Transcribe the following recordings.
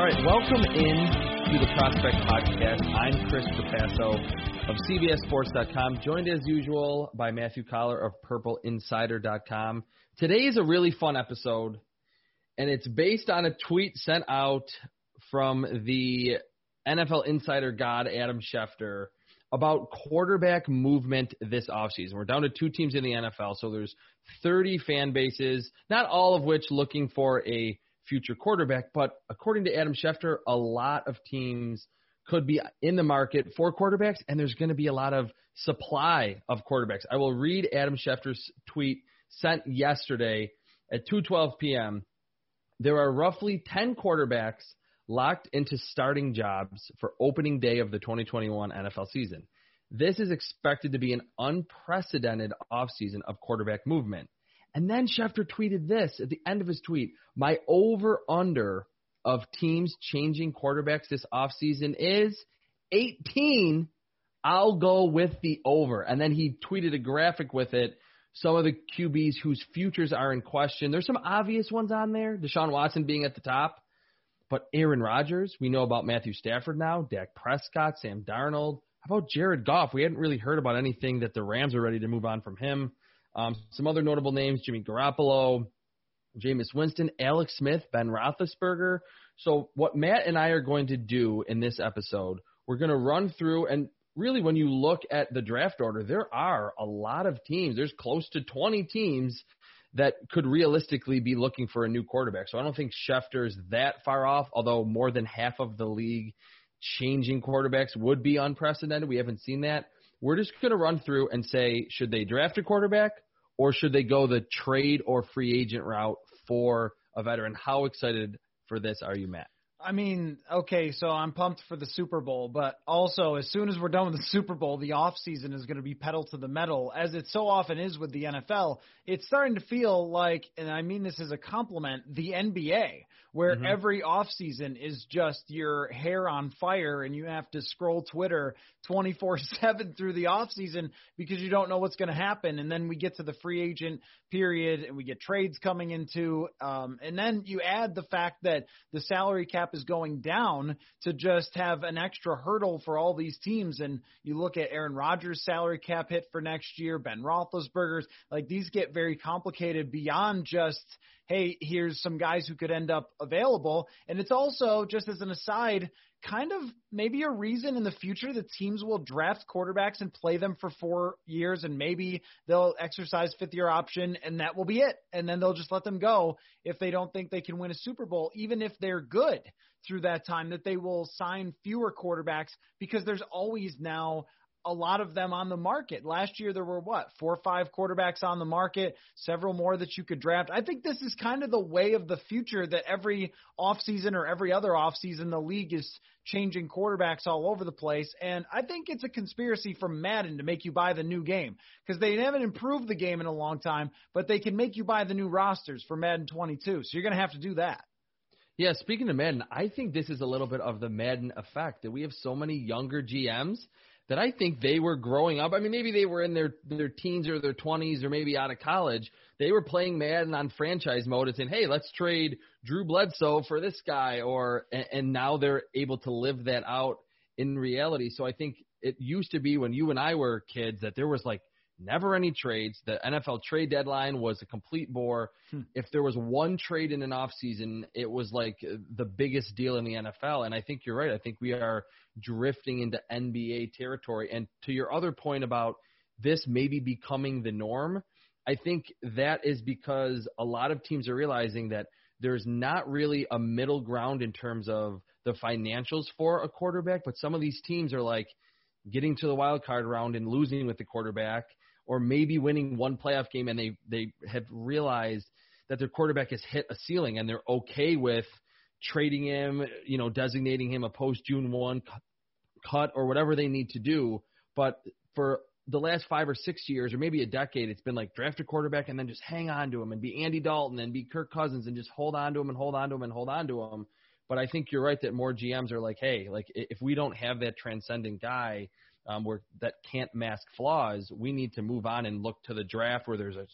All right, welcome in to the Prospect Podcast. I'm Chris Trapasso of CBSSports.com, joined as usual by Matthew Coller of PurpleInsider.com. Today is a really fun episode, and it's based on a tweet sent out from the NFL insider god Adam Schefter about quarterback movement this offseason. We're down to two teams in the NFL, so there's 30 fan bases, not all of which looking for a future quarterback. But according to Adam Schefter, a lot of teams could be in the market for quarterbacks, and there's going to be a lot of supply of quarterbacks. I will read Adam Schefter's tweet sent yesterday at 2:12 p.m. There are roughly 10 quarterbacks locked into starting jobs for opening day of the 2021 NFL season. This is expected to be an unprecedented offseason of quarterback movement. And then Schefter tweeted this at the end of his tweet My over under of teams changing quarterbacks this offseason is 18. I'll go with the over. And then he tweeted a graphic with it. Some of the QBs whose futures are in question. There's some obvious ones on there, Deshaun Watson being at the top. But Aaron Rodgers, we know about Matthew Stafford now, Dak Prescott, Sam Darnold. How about Jared Goff? We hadn't really heard about anything that the Rams are ready to move on from him. Um, some other notable names: Jimmy Garoppolo, Jameis Winston, Alex Smith, Ben Roethlisberger. So what Matt and I are going to do in this episode, we're going to run through and really when you look at the draft order, there are a lot of teams. There's close to 20 teams that could realistically be looking for a new quarterback. So I don't think Schefter is that far off, although more than half of the league changing quarterbacks would be unprecedented. We haven't seen that. We're just going to run through and say, should they draft a quarterback or should they go the trade or free agent route for a veteran? How excited for this are you, Matt? I mean, okay, so I'm pumped for the Super Bowl, but also as soon as we're done with the Super Bowl, the off season is going to be pedal to the metal, as it so often is with the NFL. It's starting to feel like, and I mean this as a compliment, the NBA, where mm-hmm. every off season is just your hair on fire, and you have to scroll Twitter 24/7 through the off season because you don't know what's going to happen, and then we get to the free agent period, and we get trades coming into, um, and then you add the fact that the salary cap cap is going down to just have an extra hurdle for all these teams. And you look at Aaron Rodgers' salary cap hit for next year, Ben Roethlisberger's, like these get very complicated beyond just, hey, here's some guys who could end up available. And it's also, just as an aside, kind of maybe a reason in the future that teams will draft quarterbacks and play them for four years and maybe they'll exercise fifth year option and that will be it. And then they'll just let them go if they don't think they can win a Super Bowl, even if they're good through that time, that they will sign fewer quarterbacks because there's always now a lot of them on the market. Last year there were what, four or five quarterbacks on the market, several more that you could draft. I think this is kind of the way of the future that every offseason or every other offseason the league is changing quarterbacks all over the place. And I think it's a conspiracy from Madden to make you buy the new game because they haven't improved the game in a long time, but they can make you buy the new rosters for Madden 22. So you're going to have to do that. Yeah, speaking of Madden, I think this is a little bit of the Madden effect that we have so many younger GMs that I think they were growing up. I mean, maybe they were in their their teens or their 20s or maybe out of college. They were playing Madden on franchise mode and saying, "Hey, let's trade Drew Bledsoe for this guy," or and, and now they're able to live that out in reality. So I think it used to be when you and I were kids that there was like never any trades. The NFL trade deadline was a complete bore. Hmm. If there was one trade in an off season, it was like the biggest deal in the NFL. And I think you're right. I think we are drifting into NBA territory. And to your other point about this maybe becoming the norm, I think that is because a lot of teams are realizing that there's not really a middle ground in terms of the financials for a quarterback, but some of these teams are like getting to the wild card round and losing with the quarterback or maybe winning one playoff game and they they have realized that their quarterback has hit a ceiling and they're okay with trading him, you know, designating him a post June 1 cut or whatever they need to do. But for the last five or six years, or maybe a decade, it's been like draft a quarterback and then just hang on to him and be Andy Dalton and be Kirk Cousins and just hold on to him and hold on to him and hold on to him. But I think you're right that more GMs are like, hey, like if we don't have that transcendent guy, um, where that can't mask flaws, we need to move on and look to the draft where there's a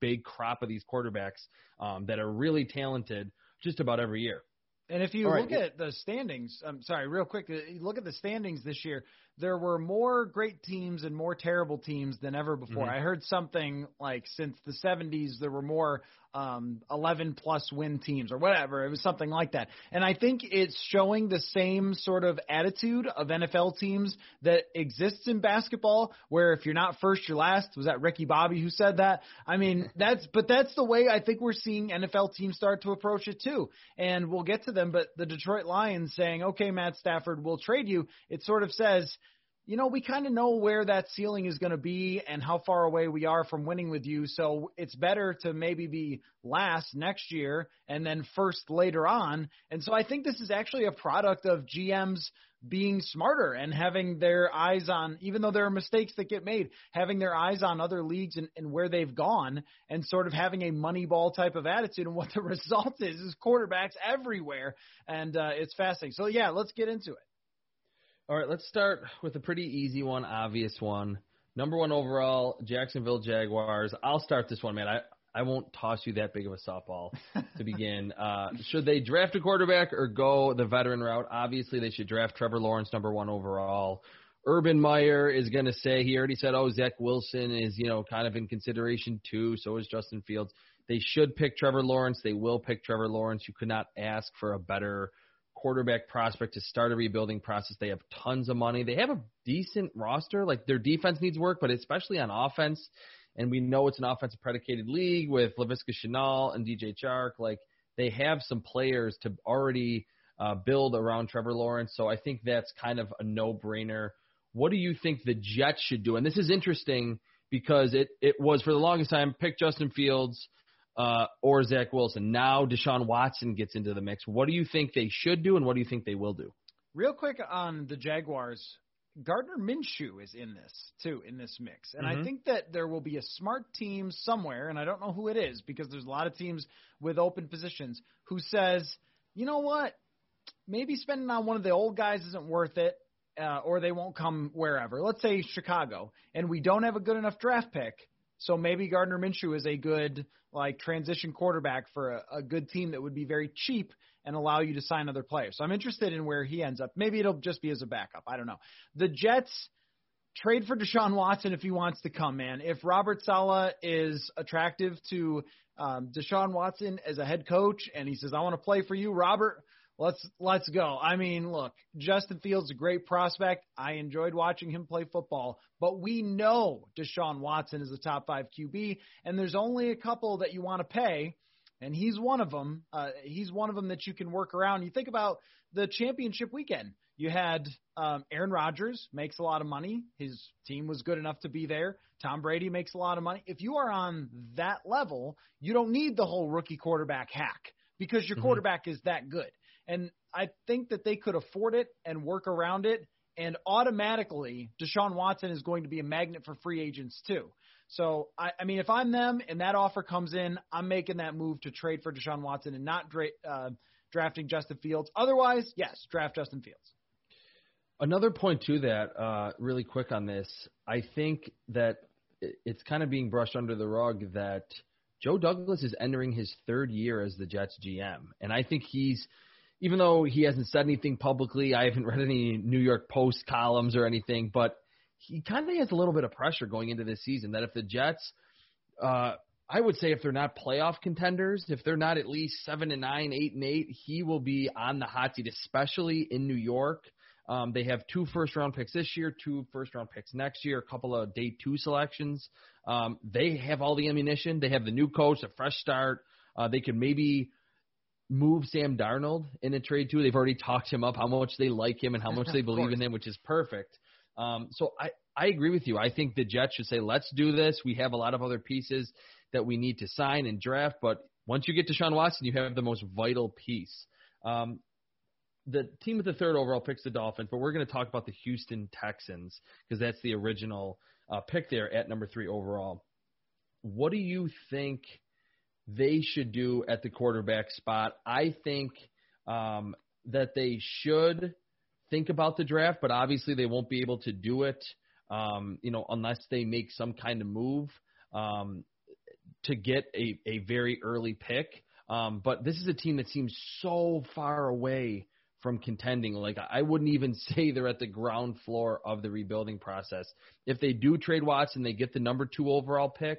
big crop of these quarterbacks um, that are really talented just about every year. And if you look at the standings, I'm sorry, real quick, uh, look at the standings this year there were more great teams and more terrible teams than ever before. Mm-hmm. I heard something like since the 70s there were more um 11 plus win teams or whatever. It was something like that. And I think it's showing the same sort of attitude of NFL teams that exists in basketball where if you're not first you're last. Was that Ricky Bobby who said that? I mean, that's but that's the way I think we're seeing NFL teams start to approach it too. And we'll get to them, but the Detroit Lions saying, "Okay, Matt Stafford, we'll trade you." It sort of says you know, we kind of know where that ceiling is going to be and how far away we are from winning with you. So it's better to maybe be last next year and then first later on. And so I think this is actually a product of GMs being smarter and having their eyes on, even though there are mistakes that get made, having their eyes on other leagues and, and where they've gone and sort of having a money ball type of attitude. And what the result is, is quarterbacks everywhere. And uh, it's fascinating. So yeah, let's get into it. All right, let's start with a pretty easy one, obvious one. Number one overall, Jacksonville Jaguars. I'll start this one, man. I, I won't toss you that big of a softball to begin. Uh, should they draft a quarterback or go the veteran route? Obviously, they should draft Trevor Lawrence, number one overall. Urban Meyer is going to say he already said, oh, Zach Wilson is you know kind of in consideration too. So is Justin Fields. They should pick Trevor Lawrence. They will pick Trevor Lawrence. You could not ask for a better quarterback prospect to start a rebuilding process. They have tons of money. They have a decent roster. Like their defense needs work, but especially on offense. And we know it's an offensive predicated league with Laviska Shenault and DJ Chark. Like they have some players to already uh, build around Trevor Lawrence. So I think that's kind of a no brainer. What do you think the Jets should do? And this is interesting because it, it was for the longest time pick Justin Fields uh, or Zach Wilson. Now Deshaun Watson gets into the mix. What do you think they should do, and what do you think they will do? Real quick on the Jaguars, Gardner Minshew is in this too in this mix, and mm-hmm. I think that there will be a smart team somewhere, and I don't know who it is because there's a lot of teams with open positions who says, you know what, maybe spending on one of the old guys isn't worth it. Uh, or they won't come wherever. Let's say Chicago, and we don't have a good enough draft pick so maybe Gardner Minshew is a good like transition quarterback for a, a good team that would be very cheap and allow you to sign other players. So I'm interested in where he ends up. Maybe it'll just be as a backup. I don't know. The Jets trade for Deshaun Watson if he wants to come, man. If Robert Saleh is attractive to um, Deshaun Watson as a head coach and he says, I want to play for you, Robert, let's let's go. I mean, look, Justin Fields is a great prospect. I enjoyed watching him play football, but we know Deshaun Watson is a top five QB, and there's only a couple that you want to pay, and he's one of them. Uh, he's one of them that you can work around. You think about the championship weekend. You had um, Aaron Rodgers makes a lot of money. His team was good enough to be there. Tom Brady makes a lot of money. If you are on that level, you don't need the whole rookie quarterback hack because your mm-hmm. quarterback is that good. And I think that they could afford it and work around it. And automatically, Deshaun Watson is going to be a magnet for free agents too. So, I, I mean, if I'm them and that offer comes in, I'm making that move to trade for Deshaun Watson and not dra- uh, drafting Justin Fields. Otherwise, yes, draft Justin Fields. Another point to that, uh, really quick on this, I think that it's kind of being brushed under the rug that Joe Douglas is entering his third year as the Jets GM, and I think he's even though he hasn't said anything publicly, I haven't read any New York Post columns or anything, but he kind of has a little bit of pressure going into this season that if the Jets, uh, I would say if they're not playoff contenders, if they're not at least seven and nine, eight and eight, he will be on the hot seat, especially in New York. Um, they have two first round picks this year, two first round picks next year, a couple of day two selections. Um, they have all the ammunition. They have the new coach, a fresh start. Uh, they could maybe move Sam Darnold in a trade too. They've already talked him up how much they like him and how much they believe in him, which is perfect. Um, so I, I agree with you. I think the Jets should say, let's do this. We have a lot of other pieces that we need to sign and draft, but once you get Deshaun Watson, you have the most vital piece. Um, the team with the third overall picks the Dolphins, but we're going to talk about the Houston Texans because that's the original uh, pick there at number three overall. What do you think – they should do at the quarterback spot. I think um, that they should think about the draft, but obviously they won't be able to do it, um, you know, unless they make some kind of move um, to get a, a very early pick. Um, but this is a team that seems so far away from contending. Like I wouldn't even say they're at the ground floor of the rebuilding process. If they do trade Watson, they get the number two overall pick.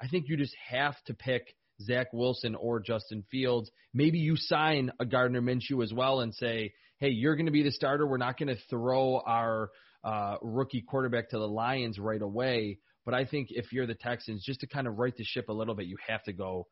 I think you just have to pick Zach Wilson or Justin Fields. Maybe you sign a Gardner Minshew as well and say, hey, you're going to be the starter. We're not going to throw our uh, rookie quarterback to the Lions right away. But I think if you're the Texans, just to kind of right the ship a little bit, you have to go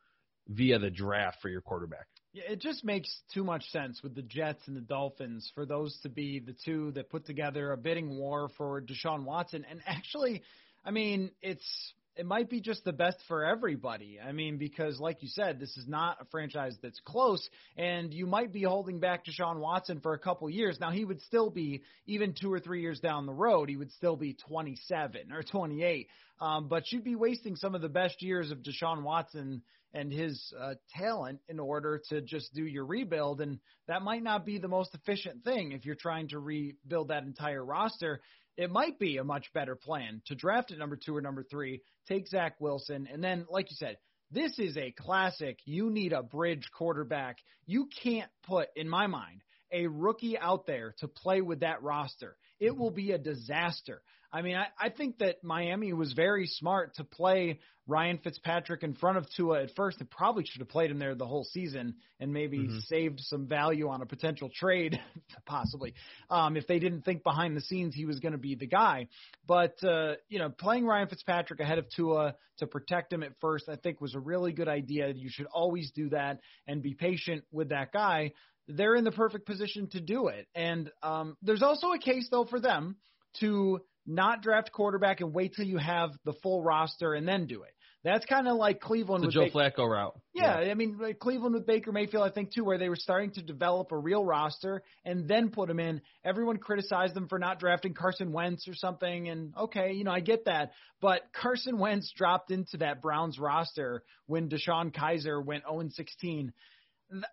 via the draft for your quarterback. Yeah, it just makes too much sense with the Jets and the Dolphins for those to be the two that put together a bidding war for Deshaun Watson. And actually, I mean, it's it might be just the best for everybody. I mean, because like you said, this is not a franchise that's close, and you might be holding back Deshaun Watson for a couple years. Now he would still be even two or three years down the road, he would still be 27 or 28. Um, but you'd be wasting some of the best years of Deshaun Watson and his uh, talent in order to just do your rebuild, and that might not be the most efficient thing if you're trying to rebuild that entire roster it might be a much better plan to draft at number two or number three, take Zach Wilson, and then, like you said, this is a classic. You need a bridge quarterback. You can't put, in my mind, a rookie out there to play with that roster. It mm-hmm. will be a disaster. I mean, I, I think that Miami was very smart to play Ryan Fitzpatrick in front of Tua at first. They probably should have played him there the whole season and maybe mm-hmm. saved some value on a potential trade, possibly, um, if they didn't think behind the scenes he was going to be the guy. But, uh, you know, playing Ryan Fitzpatrick ahead of Tua to protect him at first, I think was a really good idea. You should always do that and be patient with that guy. They're in the perfect position to do it. And um, there's also a case, though, for them to not draft quarterback and wait till you have the full roster and then do it. That's kind of like Cleveland the with Joe Baker. Flacco route. Yeah, yeah, I mean like Cleveland with Baker Mayfield, I think too, where they were starting to develop a real roster and then put him in. Everyone criticized them for not drafting Carson Wentz or something, and okay, you know I get that, but Carson Wentz dropped into that Browns roster when DeShone Kizer went 0 16.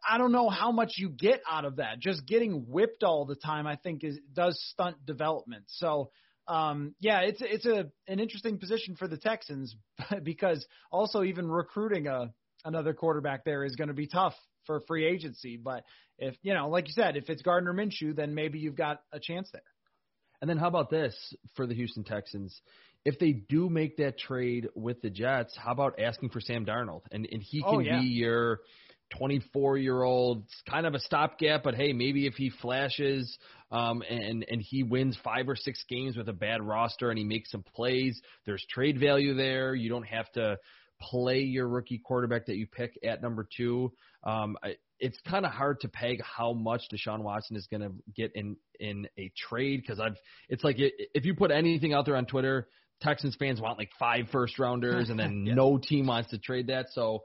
I don't know how much you get out of that. Just getting whipped all the time, I think, is does stunt development. So um, yeah, it's it's a an interesting position for the Texans because also even recruiting a another quarterback there is going to be tough for free agency. But if you know, like you said, if it's Gardner Minshew, then maybe you've got a chance there. And then how about this for the Houston Texans? If they do make that trade with the Jets, how about asking for Sam Darnold and and he can oh, yeah. be your 24 year old, kind of a stopgap, but hey, maybe if he flashes um, and and he wins five or six games with a bad roster and he makes some plays, there's trade value there. You don't have to play your rookie quarterback that you pick at number two. Um, I, it's kind of hard to peg how much Deshaun Watson is going to get in in a trade because I've it's like if you put anything out there on Twitter, Texans fans want like five first rounders and then yeah. no team wants to trade that. So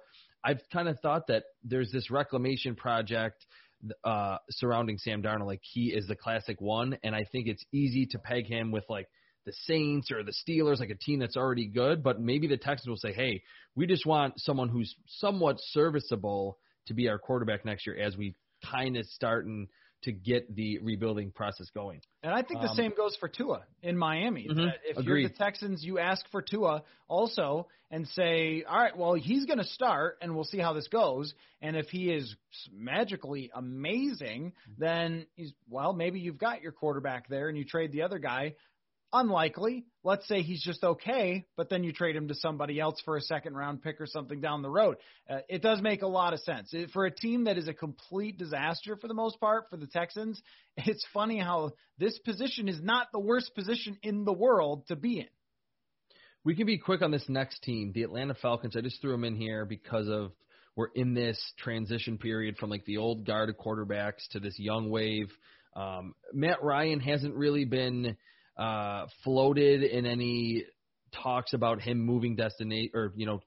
I've kind of thought that there's this reclamation project uh, surrounding Sam Darnold. Like he is the classic one, and I think it's easy to peg him with like the Saints or the Steelers, like a team that's already good. But maybe the Texans will say, "Hey, we just want someone who's somewhat serviceable to be our quarterback next year," as we kind of start and to get the rebuilding process going. And I think the Um, same goes for Tua in Miami. Mhm. If Agreed. you're the Texans, you ask for Tua also and say, all right, well, he's going to start and we'll see how this goes. And if he is magically amazing, then he's, well, maybe you've got your quarterback there and you trade the other guy. Unlikely. Let's say he's just okay, but then you trade him to somebody else for a second round pick or something down the road. Uh, it does make a lot of sense. For a team that is a complete disaster for the most part for the Texans, it's funny how this position is not the worst position in the world to be in. We can be quick on this next team, the Atlanta Falcons. I just threw them in here because of we're in this transition period from like the old guard of quarterbacks to this young wave. Um, Matt Ryan hasn't really been uh, floated in any talks about him moving destination or you know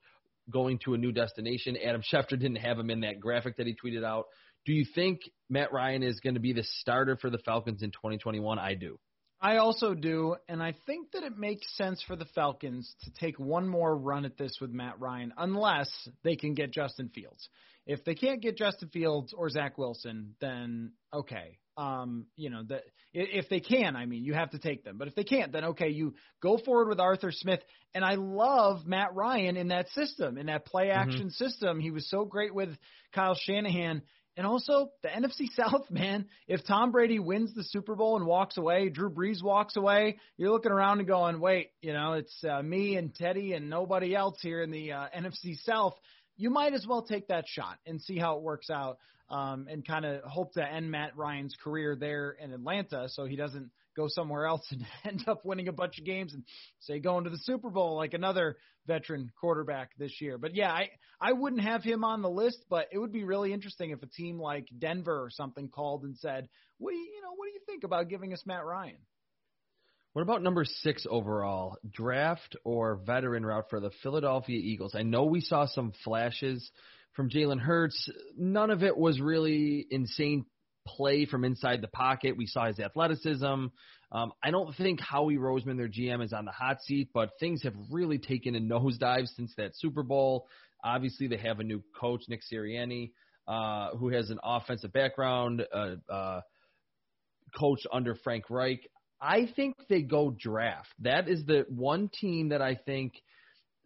going to a new destination. Adam Schefter didn't have him in that graphic that he tweeted out. Do you think Matt Ryan is going to be the starter for the Falcons in 2021? I do. I also do, and I think that it makes sense for the Falcons to take one more run at this with Matt Ryan, unless they can get Justin Fields. If they can't get Justin Fields or Zach Wilson, then okay. Um, you know, that if they can, I mean, you have to take them. But if they can't, then okay, you go forward with Arthur Smith. And I love Matt Ryan in that system, in that play action system. He was so great with Kyle Shanahan. And also the NFC South, man. If Tom Brady wins the Super Bowl and walks away, Drew Brees walks away, you're looking around and going, wait, you know, it's uh, me and Teddy and nobody else here in the uh, NFC South. You might as well take that shot and see how it works out, um, and kind of hope to end Matt Ryan's career there in Atlanta, so he doesn't go somewhere else and end up winning a bunch of games and say going to the Super Bowl like another veteran quarterback this year. But yeah, I I wouldn't have him on the list, but it would be really interesting if a team like Denver or something called and said, "What do you, you know, what do you think about giving us Matt Ryan?" What about number six overall, draft or veteran route for the Philadelphia Eagles? I know we saw some flashes from Jalen Hurts. None of it was really insane play from inside the pocket. We saw his athleticism. Um, I don't think Howie Roseman, their GM, is on the hot seat, but things have really taken a nosedive since that Super Bowl. Obviously, they have a new coach, Nick Sirianni, uh, who has an offensive background, uh, uh, coach under Frank Reich. I think they go draft. That is the one team that I think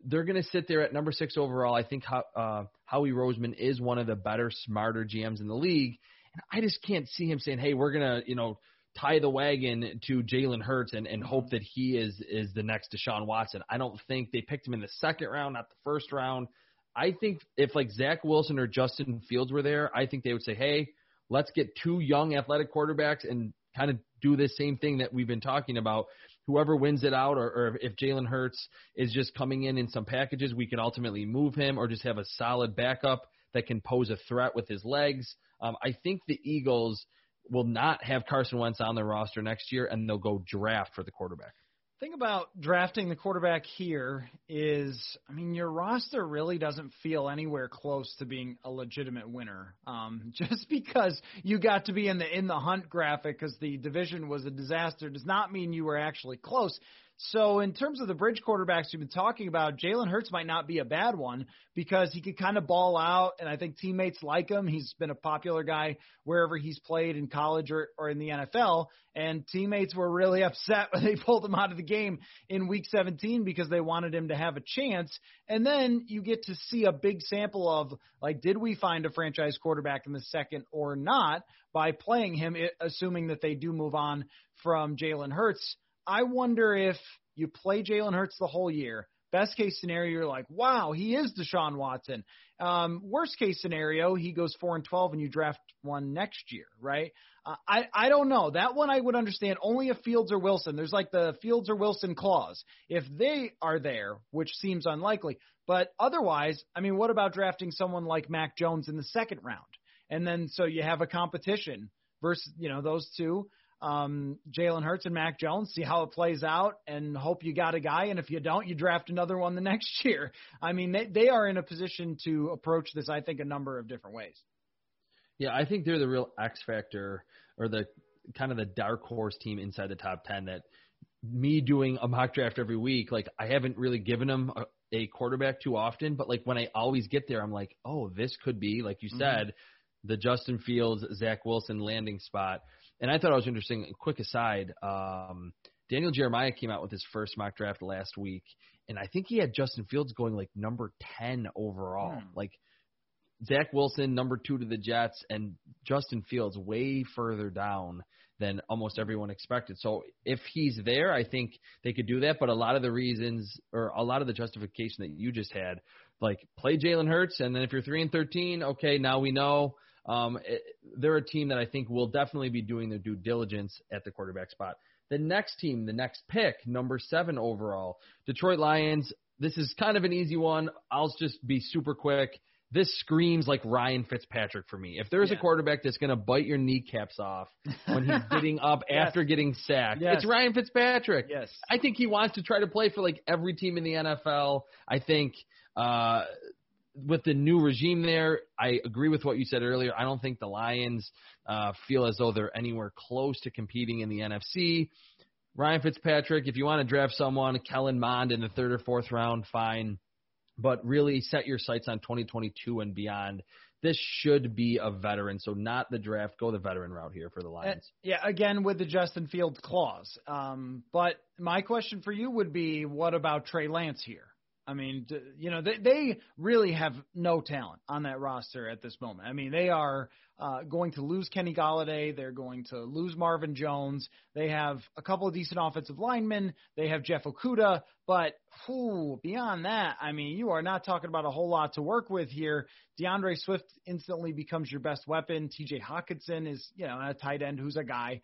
they're going to sit there at number six overall. I think uh, Howie Roseman is one of the better, smarter GMs in the league, and I just can't see him saying, "Hey, we're going to, you know." tie the wagon to Jalen Hurts and, and hope that he is is the next Deshaun Watson. I don't think they picked him in the second round, not the first round. I think if like Zach Wilson or Justin Fields were there, I think they would say, "Hey, let's get two young athletic quarterbacks and kind of do this same thing that we've been talking about. Whoever wins it out, or, or if Jalen Hurts is just coming in in some packages, we can ultimately move him or just have a solid backup that can pose a threat with his legs. Um, I think the Eagles will not have Carson Wentz on their roster next year, and they'll go draft for the quarterback. Thing about drafting the quarterback here is, I mean, your roster really doesn't feel anywhere close to being a legitimate winner. Um, just because you got to be in the in the hunt graphic because the division was a disaster does not mean you were actually close. So in terms of the bridge quarterbacks you've been talking about, Jalen Hurts might not be a bad one because he could kind of ball out, and I think teammates like him. He's been a popular guy wherever he's played in college or, or in the NFL, and teammates were really upset when they pulled him out of the game in Week 17 because they wanted him to have a chance. And then you get to see a big sample of like, did we find a franchise quarterback in the second or not by playing him, assuming that they do move on from Jalen Hurts. I wonder if you play Jalen Hurts the whole year. Best case scenario, you're like, wow, he is Deshaun Watson. Um, worst case scenario, he goes four and twelve, and you draft one next year, right? Uh, I I don't know that one. I would understand only if Fields or Wilson. There's like the Fields or Wilson clause. If they are there, which seems unlikely, but otherwise, I mean, what about drafting someone like Mac Jones in the second round, and then so you have a competition versus you know those two um, Jalen Hurts and Mac Jones, see how it plays out, and hope you got a guy. And if you don't, you draft another one the next year. I mean, they, they are in a position to approach this, I think, a number of different ways. Yeah, I think they're the real X factor or the kind of the dark horse team inside the top 10 that me doing a mock draft every week, like I haven't really given them a, a quarterback too often, but like when I always get there, I'm like, oh, this could be, like you Mhm. said, the Justin Fields, Zach Wilson landing spot. And I thought it was interesting. Quick aside, um, Daniel Jeremiah came out with his first mock draft last week, and I think he had Justin Fields going like number ten overall. Hmm. Like Zach Wilson, number two to the Jets, and Justin Fields way further down than almost everyone expected. So if he's there, I think they could do that. But a lot of the reasons or a lot of the justification that you just had, like play Jalen Hurts, and then if you're three and thirteen, okay, now we know. Um, it, they're a team that I think will definitely be doing their due diligence at the quarterback spot. The next team, the next pick, number seven overall, Detroit Lions. This is kind of an easy one. I'll just be super quick. This screams like Ryan Fitzpatrick for me. If there's Yeah. a quarterback that's going to bite your kneecaps off when he's getting up Yes. after getting sacked, Yes. it's Ryan Fitzpatrick. Yes. I think he wants to try to play for like every team in the NFL. I think uh, with the new regime there, I agree with what you said earlier. I don't think the Lions uh, feel as though they're anywhere close to competing in the NFC. Ryan Fitzpatrick, if you want to draft someone, Kellen Mond in the third or fourth round, fine. But really set your sights on 2022 and beyond. This should be a veteran, so not the draft. Go the veteran route here for the Lions. Yeah, again with the Justin Fields clause. Um, but my question for you would be, what about Trey Lance here? I mean, you know, they they really have no talent on that roster at this moment. I mean, they are uh, going to lose Kenny Golladay. They're going to lose Marvin Jones. They have a couple of decent offensive linemen. They have Jeff Okudah, but whew, beyond that, I mean, you are not talking about a whole lot to work with here. D'Andre Swift instantly becomes your best weapon. T.J. Hockenson is, you know, a tight end who's a guy.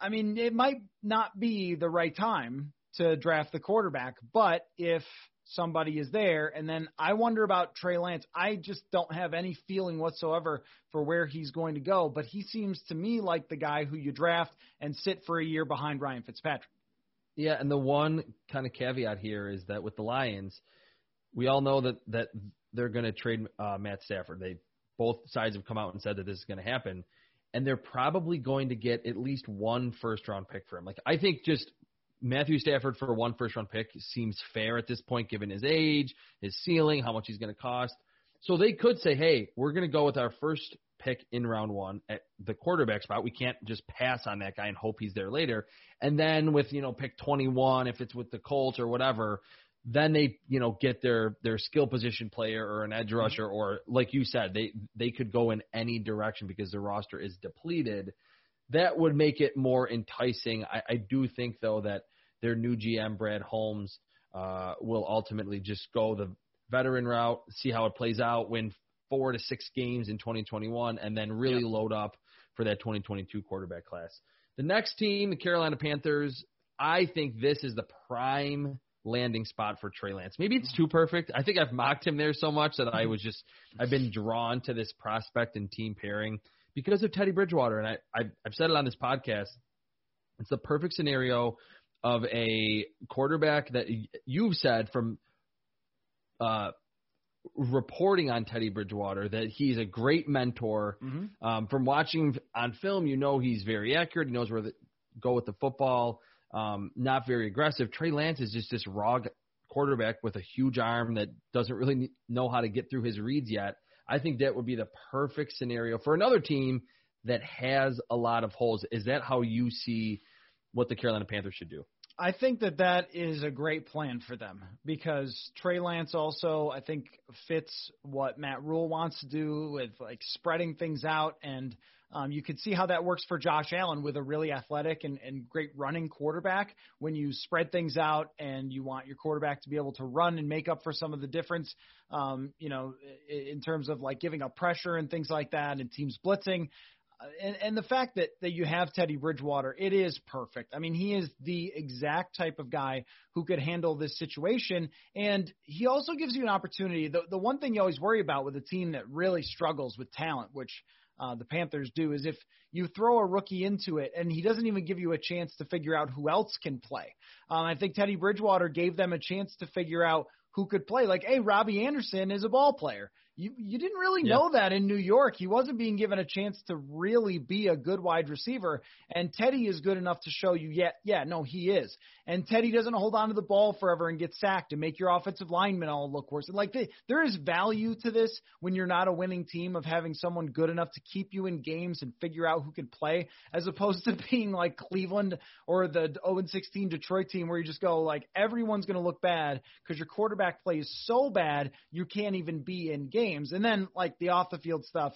I mean, it might not be the right time to draft the quarterback, but if somebody is there, and then I wonder about Trey Lance. I just don't have any feeling whatsoever for where he's going to go, but he seems to me like the guy who you draft and sit for a year behind Ryan Fitzpatrick. Yeah, and the one kind of caveat here is that with the Lions, we all know that that they're going to trade uh, Matt Stafford. They both sides have come out and said that this is going to happen, and they're probably going to get at least one first round pick for him. Like I think just Matthew Stafford for one first round pick seems fair at this point, given his age, his ceiling, how much he's going to cost. So they could say, hey, we're going to go with our first pick in round one at the quarterback spot. We can't just pass on that guy and hope he's there later. And then with, you know, pick 21, if it's with the Colts or whatever, then they, you know, get their, their skill position player or an edge mm-hmm. rusher, or like you said, they, they could go in any direction because the roster is depleted. That would make it more enticing. I, I do think though that their new GM, Brad Holmes, uh, will ultimately just go the veteran route, see how it plays out, win four to six games in 2021, and then really Yeah. load up for that 2022 quarterback class. The next team, the Carolina Panthers, I think this is the prime landing spot for Trey Lance. Maybe it's too perfect. I think I've mocked him there so much that I was just I've been drawn to this prospect and team pairing because of Teddy Bridgewater, and I I've, I've said it on this podcast. It's the perfect scenario of a quarterback that you've said from uh, reporting on Teddy Bridgewater that he's a great mentor. Mm-hmm. Um, from watching on film, you know he's very accurate. He knows where to go with the football. Um, not very aggressive. Trey Lance is just this raw quarterback with a huge arm that doesn't really know how to get through his reads yet. I think that would be the perfect scenario for another team that has a lot of holes. Is that how you see what the Carolina Panthers should do? I think that that is a great plan for them because Trey Lance also, I think, fits what Matt Rhule wants to do with like spreading things out. And um, you could see how that works for Josh Allen with a really athletic and, and great running quarterback. When you spread things out and you want your quarterback to be able to run and make up for some of the difference, um, you know, in, in terms of like giving up pressure and things like that and teams blitzing. Uh, and, and the fact that, that you have Teddy Bridgewater, it is perfect. I mean, he is the exact type of guy who could handle this situation. And he also gives you an opportunity. The, the one thing you always worry about with a team that really struggles with talent, which uh, the Panthers do, is if you throw a rookie into it and he doesn't even give you a chance to figure out who else can play. Um, I think Teddy Bridgewater gave them a chance to figure out who could play. Like, hey, Robbie Anderson is a ball player. You you didn't really know that in New York. He wasn't being given a chance to really be a good wide receiver. And Teddy is good enough to show you, yeah, yeah, no, he is. And Teddy doesn't hold on to the ball forever and get sacked and make your offensive linemen all look worse. And like they, there is value to this when you're not a winning team of having someone good enough to keep you in games and figure out who can play, as opposed to being like Cleveland or the 0-16 Detroit team where you just go like everyone's going to look bad because your quarterback play is so bad you can't even be in games games. And then like the off the field stuff,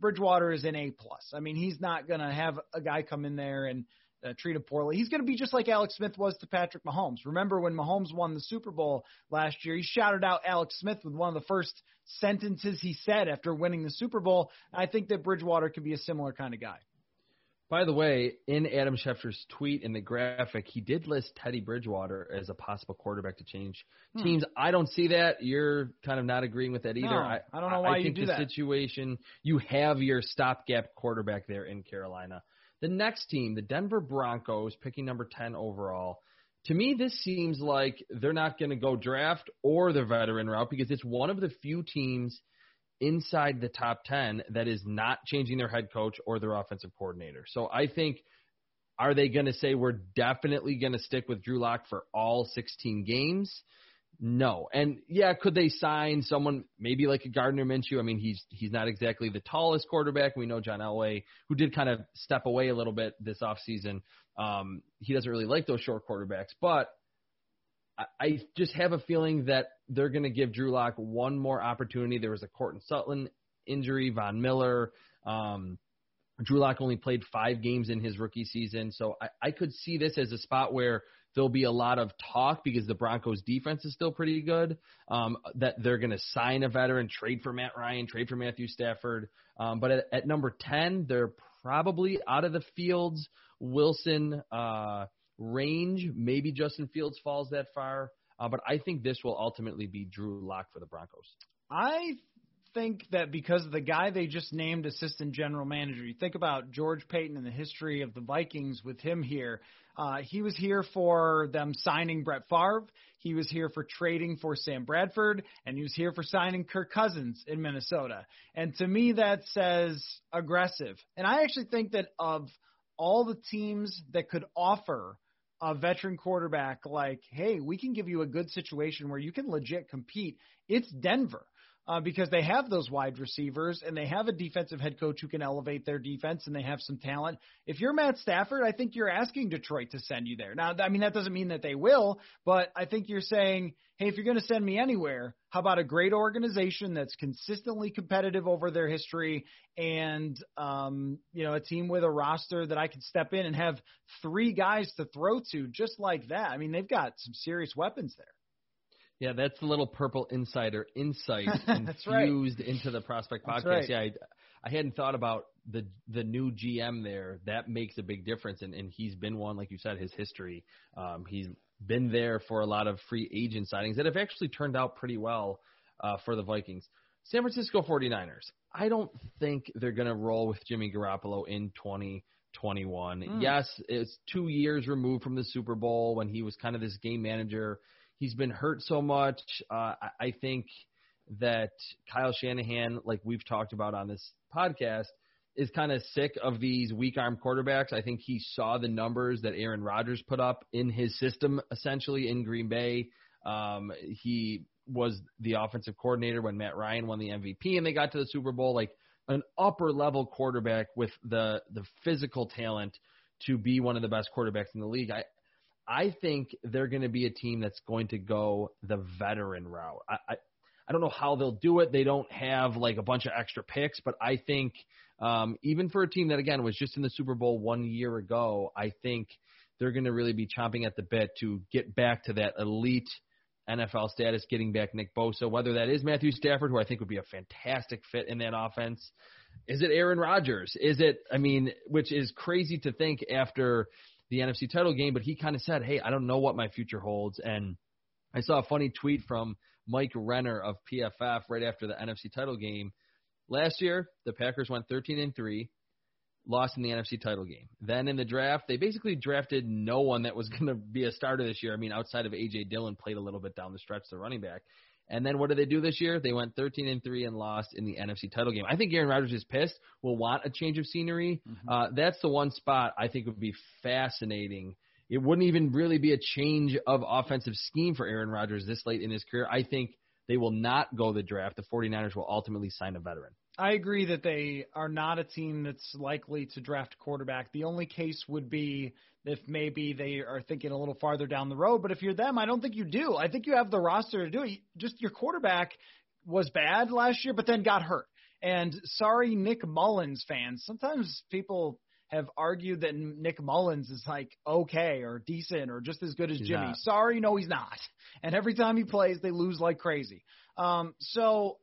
Bridgewater is an A plus. I mean, he's not to have a guy come in there and uh, treat him poorly. He's going to be just like Alex Smith was to Patrick Mahomes. Remember when Mahomes won the Super Bowl last year? He shouted out Alex Smith with one of the first sentences he said after winning the Super Bowl. I think that Bridgewater could be a similar kind of guy. By the way, in Adam Schefter's tweet in the graphic, he did list Teddy Bridgewater as a possible quarterback to change hmm. teams. I don't see that. You're kind of not agreeing with that either. No, I, I don't know why I think you do the that. situation you have your stopgap quarterback there in Carolina. The next team, the Denver Broncos, picking number ten overall. To me, this seems like they're not going to go draft or the veteran route because it's one of the few teams – inside the top 10 that is not changing their head coach or their offensive coordinator. So I think are they going to say we're definitely going to stick with Drew Lock for all 16 games? No. And yeah, could they sign someone maybe like a Gardner Minshew? I mean, he's he's not exactly the tallest quarterback. We know John Elway, who did kind of step away a little bit this offseason. Um, he doesn't really like those short quarterbacks, but I just have a feeling that they're going to give Drew Lock one more opportunity. There was a Courtland Sutton injury, Von Miller. Um, Drew Lock only played five games in his rookie season, so I, I could see this as a spot where there'll be a lot of talk because the Broncos' defense is still pretty good. Um, that they're going to sign a veteran, trade for Matt Ryan, trade for Matthew Stafford. Um, but at, at number ten, they're probably out of the fields. Wilson. Uh, range. Maybe Justin Fields falls that far, uh, but I think this will ultimately be Drew Lock for the Broncos. I think that because of the guy they just named assistant general manager, you think about George Paton and the history of the Vikings with him here. Uh, he was here for them signing Brett Favre. He was here for trading for Sam Bradford, and he was here for signing Kirk Cousins in Minnesota. And to me, that says aggressive. And I actually think that of all the teams that could offer a veteran quarterback like, hey, we can give you a good situation where you can legit compete, it's Denver uh, because they have those wide receivers and they have a defensive head coach who can elevate their defense and they have some talent. If you're Matt Stafford, I think you're asking Detroit to send you there. Now, I mean, that doesn't mean that they will, but I think you're saying, hey, if you're going to send me anywhere, how about a great organization that's consistently competitive over their history and, um, you know, a team with a roster that I can step in and have three guys to throw to just like that? I mean, they've got some serious weapons there. Yeah, that's the little purple insider insight infused right. into the prospect podcast. Right. Yeah, I, I hadn't thought about the the new GM there. That makes a big difference, and and he's been one, like you said, his history. Um, he's been there for a lot of free agent signings that have actually turned out pretty well uh, for the Vikings. San Francisco 49ers. I don't think they're going to roll with Jimmy Garoppolo in 2021. Mm. Yes, it's two years removed from the Super Bowl when he was kind of this game manager He's been hurt so much. Uh, I I think that Kyle Shanahan, like we've talked about on this podcast, is kind of sick of these weak arm quarterbacks. I think he saw the numbers that Aaron Rodgers put up in his system, essentially in Green Bay. Um, he was the offensive coordinator when Matt Ryan won the MVP and they got to the Super Bowl. Like an upper level quarterback with the the physical talent to be one of the best quarterbacks in the league. I I think they're going to be a team that's going to go the veteran route. I, I I don't know how they'll do it. They don't have like a bunch of extra picks, but I think um, even for a team that again was just in the Super Bowl one year ago, I think they're going to really be chomping at the bit to get back to that elite NFL status, getting back Nick Bosa. Whether that is Matthew Stafford, who I think would be a fantastic fit in that offense, is it Aaron Rodgers? Is it? I mean, which is crazy to think after the NFC title game, but he kind of said, "Hey, I don't know what my future holds." And I saw a funny tweet from Mike Renner of PFF right after the NFC title game. Last year, the Packers went 13 and 3, lost in the NFC title game. Then in the draft, they basically drafted no one that was going to be a starter this year. I mean, outside of AJ Dillon played a little bit down the stretch, the running back. And then what did they do this year? They went 13 and three and lost in the NFC title game. I think Aaron Rodgers is pissed. Will want a change of scenery. Mm-hmm. Uh, that's the one spot I think would be fascinating. It wouldn't even really be a change of offensive scheme for Aaron Rodgers this late in his career. I think they will not go the draft. The 49ers will ultimately sign a veteran. I agree that they are not a team that's likely to draft a quarterback. The only case would be if maybe they are thinking a little farther down the road. But if you're them, I don't think you do. I think you have the roster to do it. Just your quarterback was bad last year, but then got hurt. And sorry, Nick Mullens fans. Sometimes people have argued that Nick Mullens is like okay or decent or just as good as he's Jimmy. Not. Sorry, no, he's not. And every time he plays, they lose like crazy. Um, so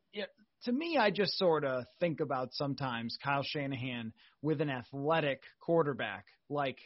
to me, I just sort of think about sometimes Kyle Shanahan with an athletic quarterback like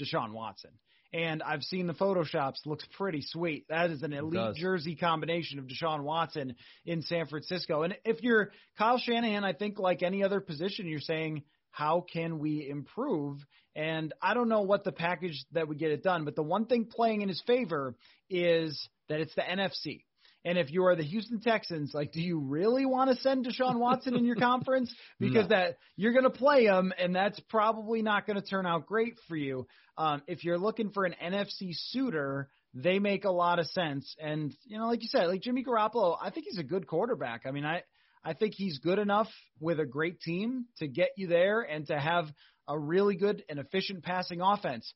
Deshaun Watson. And I've seen the photoshops; looks pretty sweet. That is an elite jersey combination of Deshaun Watson in San Francisco. And if you're Kyle Shanahan, I think like any other position, you're saying how can we improve? And I don't know what the package that would get it done, but the one thing playing in his favor is that it's the NFC. And if you are the Houston Texans, like, do you really want to send Deshaun Watson in your conference? Because no. that you're going to play him, and that's probably not going to turn out great for you. Um, if you're looking for an NFC suitor, they make a lot of sense. And you know, like you said, like Jimmy Garoppolo, I think he's a good quarterback. I mean, I I think he's good enough with a great team to get you there and to have a really good and efficient passing offense.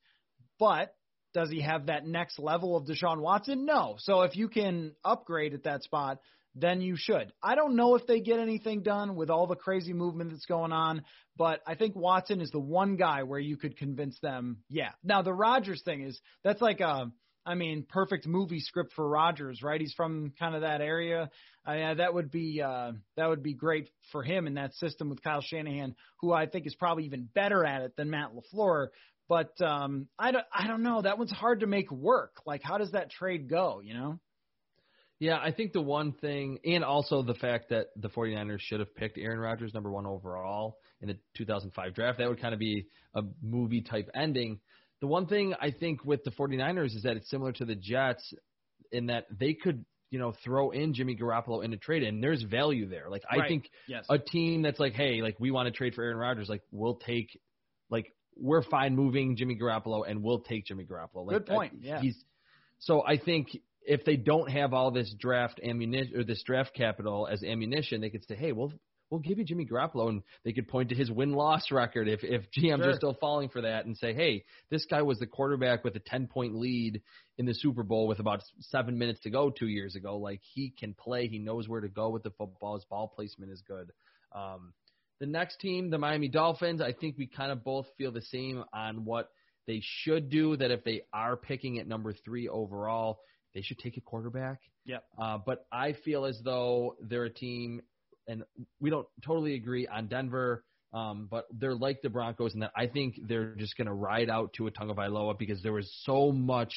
But does he have that next level of Deshaun Watson? No. So if you can upgrade at that spot, then you should. I don't know if they get anything done with all the crazy movement that's going on, but I think Watson is the one guy where you could convince them, yeah. Now the Rodgers thing is that's like a I mean, perfect movie script for Rodgers, right? He's from kind of that area. Uh, yeah, that would be uh, that would be great for him in that system with Kyle Shanahan, who I think is probably even better at it than Matt LaFleur. But um, I don't, I don't know. That one's hard to make work. Like, how does that trade go? You know? Yeah, I think the one thing, and also the fact that the 49ers should have picked Aaron Rodgers number one overall in the 2005 draft, that would kind of be a movie type ending. The one thing I think with the 49ers is that it's similar to the Jets in that they could you know, throw in Jimmy Garoppolo in a trade, and there's value there. Like I right. think yes. a team that's like, hey, like we want to trade for Aaron Rodgers, like we'll take like we're fine moving Jimmy Garoppolo and we'll take Jimmy Garoppolo. Like, Good point. Yeah. He's so I think if they don't have all this draft ammunition or this draft capital as ammunition, they could say, hey, we'll we'll give you Jimmy Garoppolo, and they could point to his win loss record if if GMs sure. are still falling for that and say, hey, this guy was the quarterback with a ten point lead in the Super Bowl with about seven minutes to go two years ago. Like he can play, he knows where to go with the football. His ball placement is good. Um, the next team, the Miami Dolphins, I think we kind of both feel the same on what they should do. That if they are picking at number three overall, they should take a quarterback. Yep. Uh, but I feel as though they're a team, and we don't totally agree on Denver. Um, but they're like the Broncos in that I think they're just going to ride out Tua Tagovailoa because there was so much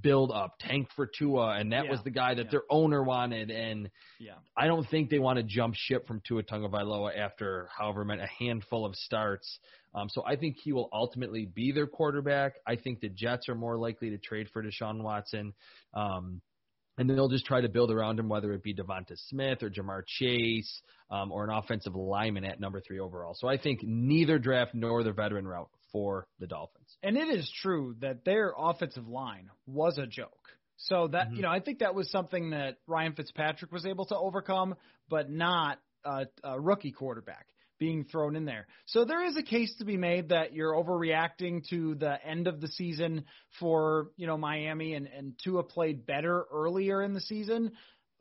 build up, tank for Tua, and that yeah. was the guy that yeah. their owner wanted. And yeah. I don't think they want to jump ship from Tua Tagovailoa after however many a handful of starts. Um, so I think he will ultimately be their quarterback. I think the Jets are more likely to trade for Deshaun Watson. Um, and they'll just try to build around him, whether it be Devonta Smith or Ja'Marr Chase um, or an offensive lineman at number three overall. So I think neither draft nor the veteran route for the Dolphins. And it is true that their offensive line was a joke. So that Mhm. you know, I think that was something that Ryan Fitzpatrick was able to overcome, but not a, a rookie quarterback being thrown in there. So there is a case to be made that you're overreacting to the end of the season for you know Miami and and Tua played better earlier in the season.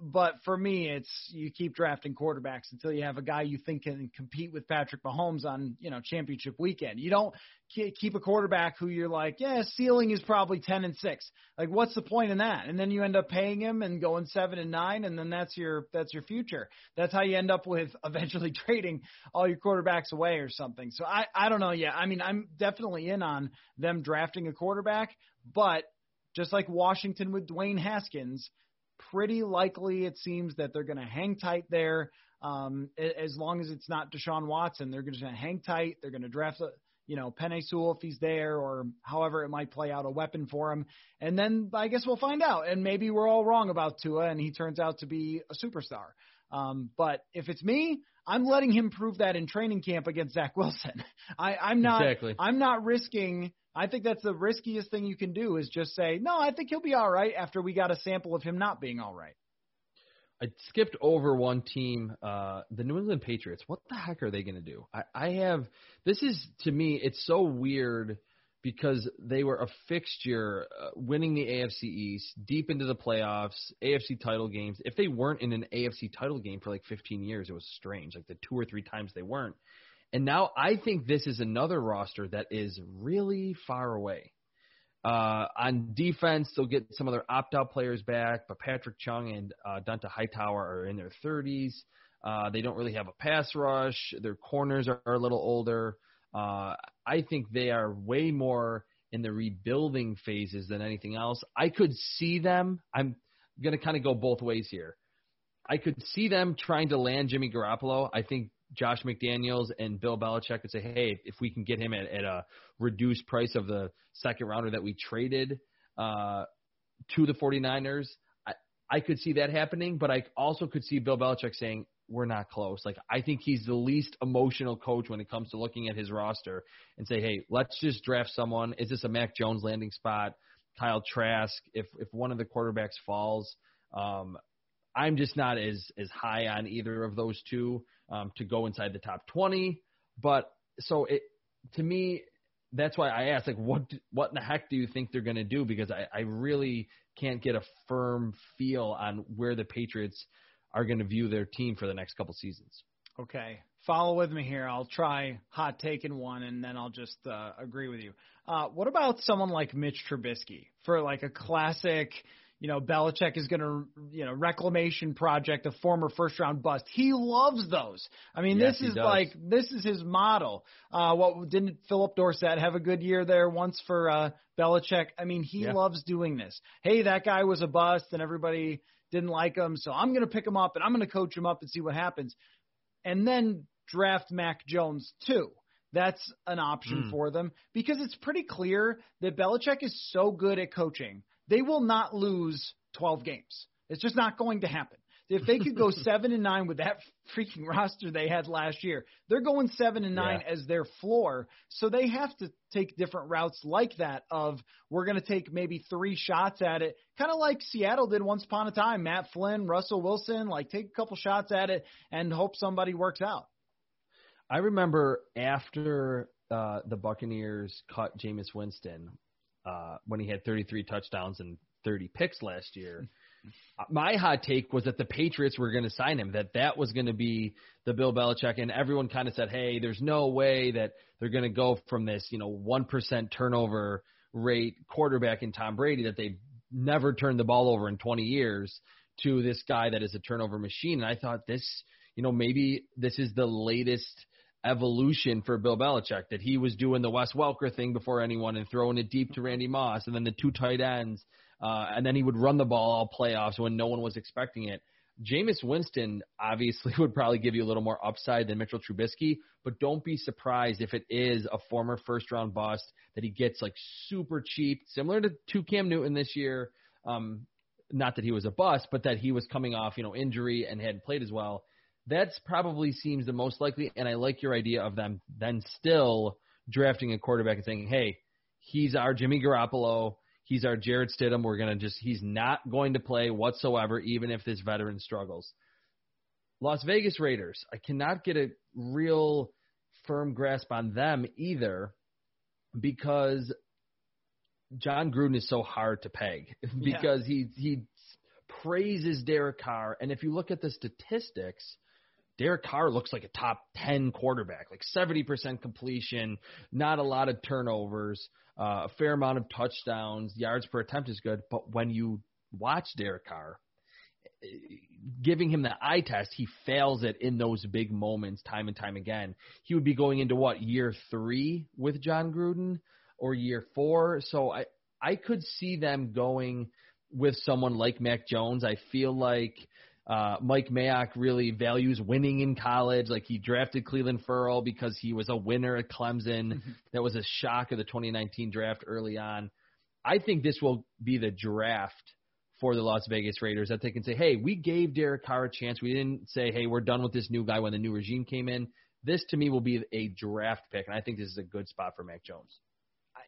But for me, it's you keep drafting quarterbacks until you have a guy you think can compete with Patrick Mahomes on you know championship weekend. You don't ke- keep a quarterback who you're like, yeah, ceiling is probably ten and six. Like, what's the point in that? And then you end up paying him and going seven and nine, and then that's your that's your future. That's how you end up with eventually trading all your quarterbacks away or something. So I I don't know. Yeah, I mean I'm definitely in on them drafting a quarterback, but just like Washington with Dwayne Haskins pretty likely it seems that they're going to hang tight there. Um, as long as it's not Deshaun Watson, they're going to hang tight. They're going to draft a, you know, Penei Sewell if he's there or however it might play out, a weapon for him. And then I guess we'll find out. And maybe we're all wrong about Tua and he turns out to be a superstar. Um, but if it's me, I'm letting him prove that in training camp against Zach Wilson. I, I'm not. Exactly. I'm not risking. I think that's the riskiest thing you can do is just say no. I think he'll be all right after we got a sample of him not being all right. I skipped over one team, uh, the New England Patriots. What the heck are they going to do? I, I have this is to me, it's so weird because they were a fixture, uh, winning the AFC East, deep into the playoffs, AFC title games. If they weren't in an AFC title game for like 15 years, it was strange. Like the two or three times they weren't. And now I think this is another roster that is really far away. Uh, on defense, they'll get some of their opt-out players back, but Patrick Chung and uh, Dont'a Hightower are in their 30s. Uh, they don't really have a pass rush. Their corners are, are a little older. Uh, I think they are way more in the rebuilding phases than anything else. I could see them. I'm going to kind of go both ways here. I could see them trying to land Jimmy Garoppolo. I think Josh McDaniels and Bill Belichick would say, hey, if we can get him at, at a reduced price of the second rounder that we traded uh, to the 49ers, I, I could see that happening. But I also could see Bill Belichick saying, we're not close. Like I think he's the least emotional coach when it comes to looking at his roster and say, hey, let's just draft someone. Is this a Mac Jones landing spot? Kyle Trask. If if one of the quarterbacks falls, um, I'm just not as as high on either of those two um, to go inside the top 20. But so it to me, that's why I asked, like, what what in the heck do you think they're going to do? Because I, I really can't get a firm feel on where the Patriots are going to view their team for the next couple seasons. Okay, follow with me here. I'll try hot taking one, and then I'll just uh, agree with you. Uh, what about someone like Mitch Trubisky for like a classic? You know, Belichick is going to, you know, reclamation project, a former first round bust. He loves those. I mean, yes, this is like this is his model. Uh, what didn't Phillip Dorsett have a good year there once for uh, Belichick? I mean, he Yeah. loves doing this. Hey, that guy was a bust, and everybody didn't like him, so I'm going to pick him up and I'm going to coach him up and see what happens. And then draft Mac Jones too. That's an option Hmm. for them because it's pretty clear that Belichick is so good at coaching. They will not lose 12 games. It's just not going to happen. If they could go seven and nine with that freaking roster they had last year, they're going seven and nine Yeah. as their floor. So they have to take different routes like that. Of we're going to take maybe three shots at it, kind of like Seattle did once upon a time. Matt Flynn, Russell Wilson, like take a couple shots at it and hope somebody works out. I remember after uh, the Buccaneers cut Jameis Winston uh, when he had 33 touchdowns and 30 picks last year. My hot take was that the Patriots were going to sign him, that that was going to be the Bill Belichick, and everyone kind of said, "Hey, there's no way that they're going to go from this, you know, one percent turnover rate quarterback in Tom Brady that they've never turned the ball over in 20 years to this guy that is a turnover machine." And I thought this, you know, maybe this is the latest evolution for Bill Belichick that he was doing the Wes Welker thing before anyone and throwing it deep to Randy Moss and then the two tight ends, uh, and then he would run the ball all playoffs when no one was expecting it. Jameis Winston obviously would probably give you a little more upside than Mitchell Trubisky, but don't be surprised if it is a former first round bust that he gets like super cheap, similar to, to Cam Newton this year. Um, not that he was a bust, but that he was coming off, you know, injury and hadn't played as well. That's probably seems the most likely, and I like your idea of them then still drafting a quarterback and saying, "Hey, he's our Jimmy Garoppolo, he's our Jarrett Stidham. We're gonna just he's not going to play whatsoever, even if this veteran struggles." Las Vegas Raiders, I cannot get a real firm grasp on them either because Jon Gruden is so hard to peg Yeah. because he he praises Derek Carr, and if you look at the statistics, Derek Carr looks like a top ten quarterback, like seventy percent completion, not a lot of turnovers, uh, a fair amount of touchdowns, yards per attempt is good, but when you watch Derek Carr, giving him the eye test, he fails it in those big moments time and time again. He would be going into what year three with Jon Gruden or year four. So I I could see them going with someone like Mac Jones. I feel like Uh, Mike Mayock really values winning in college. Like he drafted Clelin Ferrell because he was a winner at Clemson. that was a shock of the 2019 draft early on. I think this will be the draft for the Las Vegas Raiders that they can say, hey, we gave Derek Carr a chance. We didn't say, hey, we're done with this new guy when the new regime came in. This to me will be a draft pick, and I think this is a good spot for Mac Jones.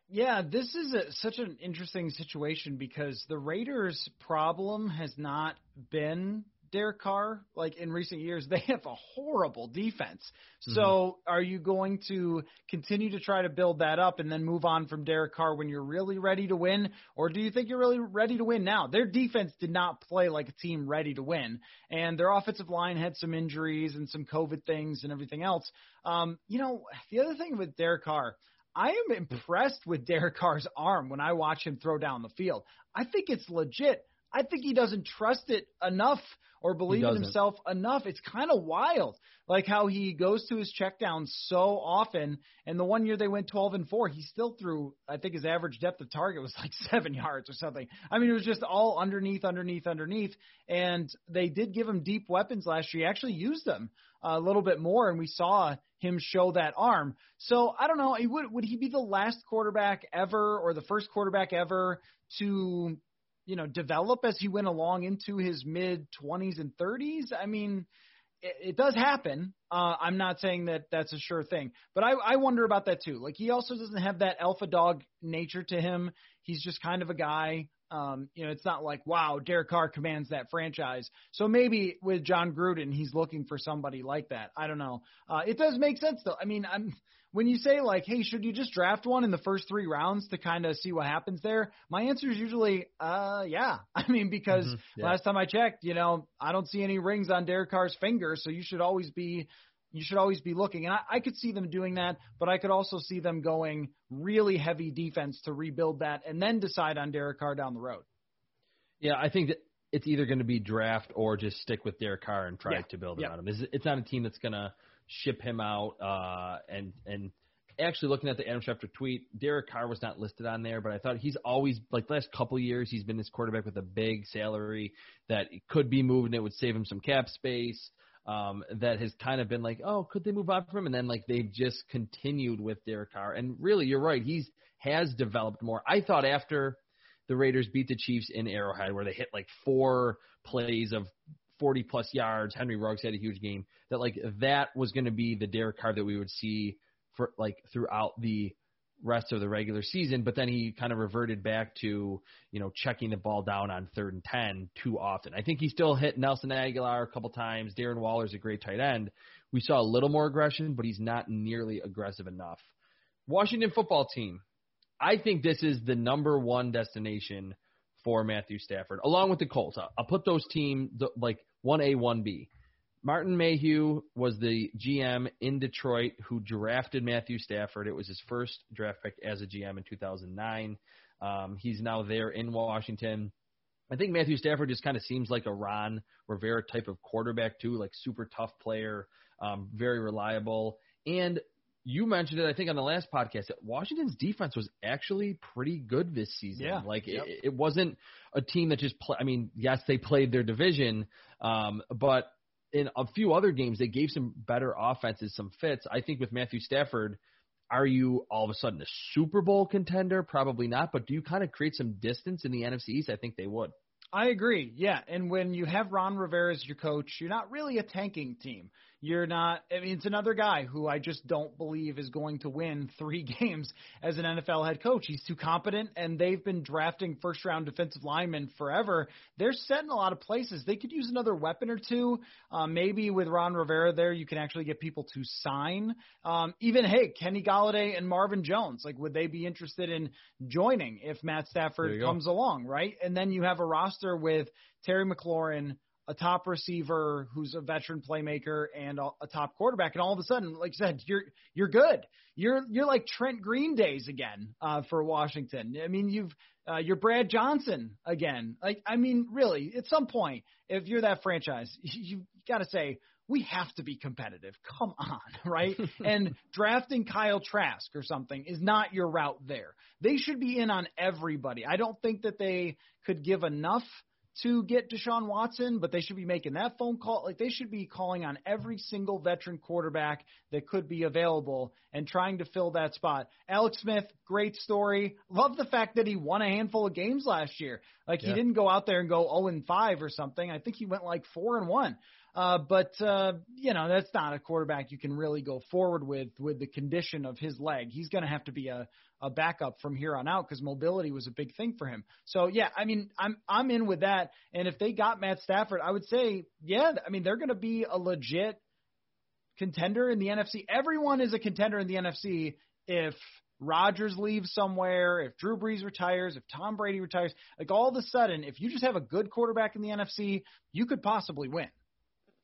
Yeah, this is a, such an interesting situation because the Raiders' problem has not been Derek Carr, like in recent years, they have a horrible defense. So mm-hmm. are you going to continue to try to build that up and then move on from Derek Carr when you're really ready to win? Or do you think you're really ready to win now? Their defense did not play like a team ready to win. And their offensive line had some injuries and some COVID things and everything else. Um, you know, the other thing with Derek Carr, I am impressed with Derek Carr's arm when I watch him throw down the field. I think it's legit. I think he doesn't trust it enough or believe in himself enough. It's kind of wild, like how he goes to his checkdowns so often. And the one year they went 12 and four, he still threw. I think his average depth of target was like seven yards or something. I mean, it was just all underneath, underneath, underneath. And they did give him deep weapons last year. He actually used them uh, a little bit more, and we saw him show that arm. So I don't know. Would would he be the last quarterback ever, or the first quarterback ever to you know, develop as he went along into his mid 20s and 30s. I mean, it, it does happen. Uh, I'm not saying that that's a sure thing, but I, I wonder about that too. Like he also doesn't have that alpha dog nature to him. He's just kind of a guy. Um, you know, it's not like wow, Derek Carr commands that franchise. So maybe with Jon Gruden, he's looking for somebody like that. I don't know. Uh, it does make sense though. I mean, I'm when you say like, hey, should you just draft one in the first three rounds to kind of see what happens there? My answer is usually, uh, yeah. I mean, because mm-hmm, yeah. last time I checked, you know, I don't see any rings on Derek Carr's finger, so you should always be you should always be looking. And I, I could see them doing that, but I could also see them going really heavy defense to rebuild that and then decide on Derek Carr down the road. Yeah, I think that it's either going to be draft or just stick with Derek Carr and try yeah. to build yeah. around him. It's not a team that's going to ship him out. Uh, and and actually looking at the Adam Schefter tweet, Derek Carr was not listed on there, but I thought he's always like the last couple years he's been this quarterback with a big salary that could be moved and it would save him some cap space. Um, that has kind of been like, oh, could they move on from him? And then like they've just continued with Derek Carr. And really, you're right, he's has developed more. I thought after the Raiders beat the Chiefs in Arrowhead, where they hit like four plays of 40 plus yards. Henry Ruggs had a huge game. That like that was going to be the Derek Carr that we would see for like throughout the rest of the regular season. But then he kind of reverted back to you know checking the ball down on third and ten too often. I think he still hit Nelson Agholor a couple times. Darren Waller's a great tight end. We saw a little more aggression, but he's not nearly aggressive enough. Washington football team. I think this is the number one destination for Matthew Stafford, along with the Colts. I'll put those team teams like 1A, 1B. Martin Mayhew was the GM in Detroit who drafted Matthew Stafford. It was his first draft pick as a GM in 2009. Um, he's now there in Washington. I think Matthew Stafford just kind of seems like a Ron Rivera type of quarterback too, like super tough player, um, very reliable, and you mentioned it, I think, on the last podcast that Washington's defense was actually pretty good this season. Yeah. Like yep. it, it wasn't a team that just play. I mean, yes, they played their division, um, but in a few other games they gave some better offenses some fits. I think with Matthew Stafford, are you all of a sudden a Super Bowl contender? Probably not. But do you kind of create some distance in the NFC East? I think they would. I agree. Yeah, and when you have Ron Rivera as your coach, you're not really a tanking team. You're not. I mean, it's another guy who I just don't believe is going to win three games as an NFL head coach. He's too competent, and they've been drafting first round defensive linemen forever. They're set in a lot of places. They could use another weapon or two. Uh, maybe with Ron Rivera there, you can actually get people to sign. Um, even hey, Kenny Golladay and Marvin Jones. Like, would they be interested in joining if Matt Stafford comes along, right? And then you have a roster with Terry McLaurin a top receiver who's a veteran playmaker and a, top quarterback, and all of a sudden, like you said, you're you're good. You're you're like Trent Green days again uh, for Washington. I mean, you've uh, you're Brad Johnson again. Like I mean, really, at some point, if you're that franchise, you, you got to say we have to be competitive. Come on, right? and drafting Kyle Trask or something is not your route there. They should be in on everybody. I don't think that they could give enough to get Deshaun Watson, but they should be making that phone call. Like they should be calling on every single veteran quarterback that could be available and trying to fill that spot. Alex Smith, great story. Love the fact that he won a handful of games last year. Like yeah. he didn't go out there and go 0 and 5 or something. I think he went like 4 and 1. Uh, but uh, you know that's not a quarterback you can really go forward with with the condition of his leg. He's going to have to be a a backup from here on out because mobility was a big thing for him. So yeah, I mean I'm I'm in with that. And if they got Matt Stafford, I would say yeah. I mean they're going to be a legit contender in the NFC. Everyone is a contender in the NFC if Rodgers leaves somewhere, if Drew Brees retires, if Tom Brady retires, like all of a sudden, if you just have a good quarterback in the NFC, you could possibly win.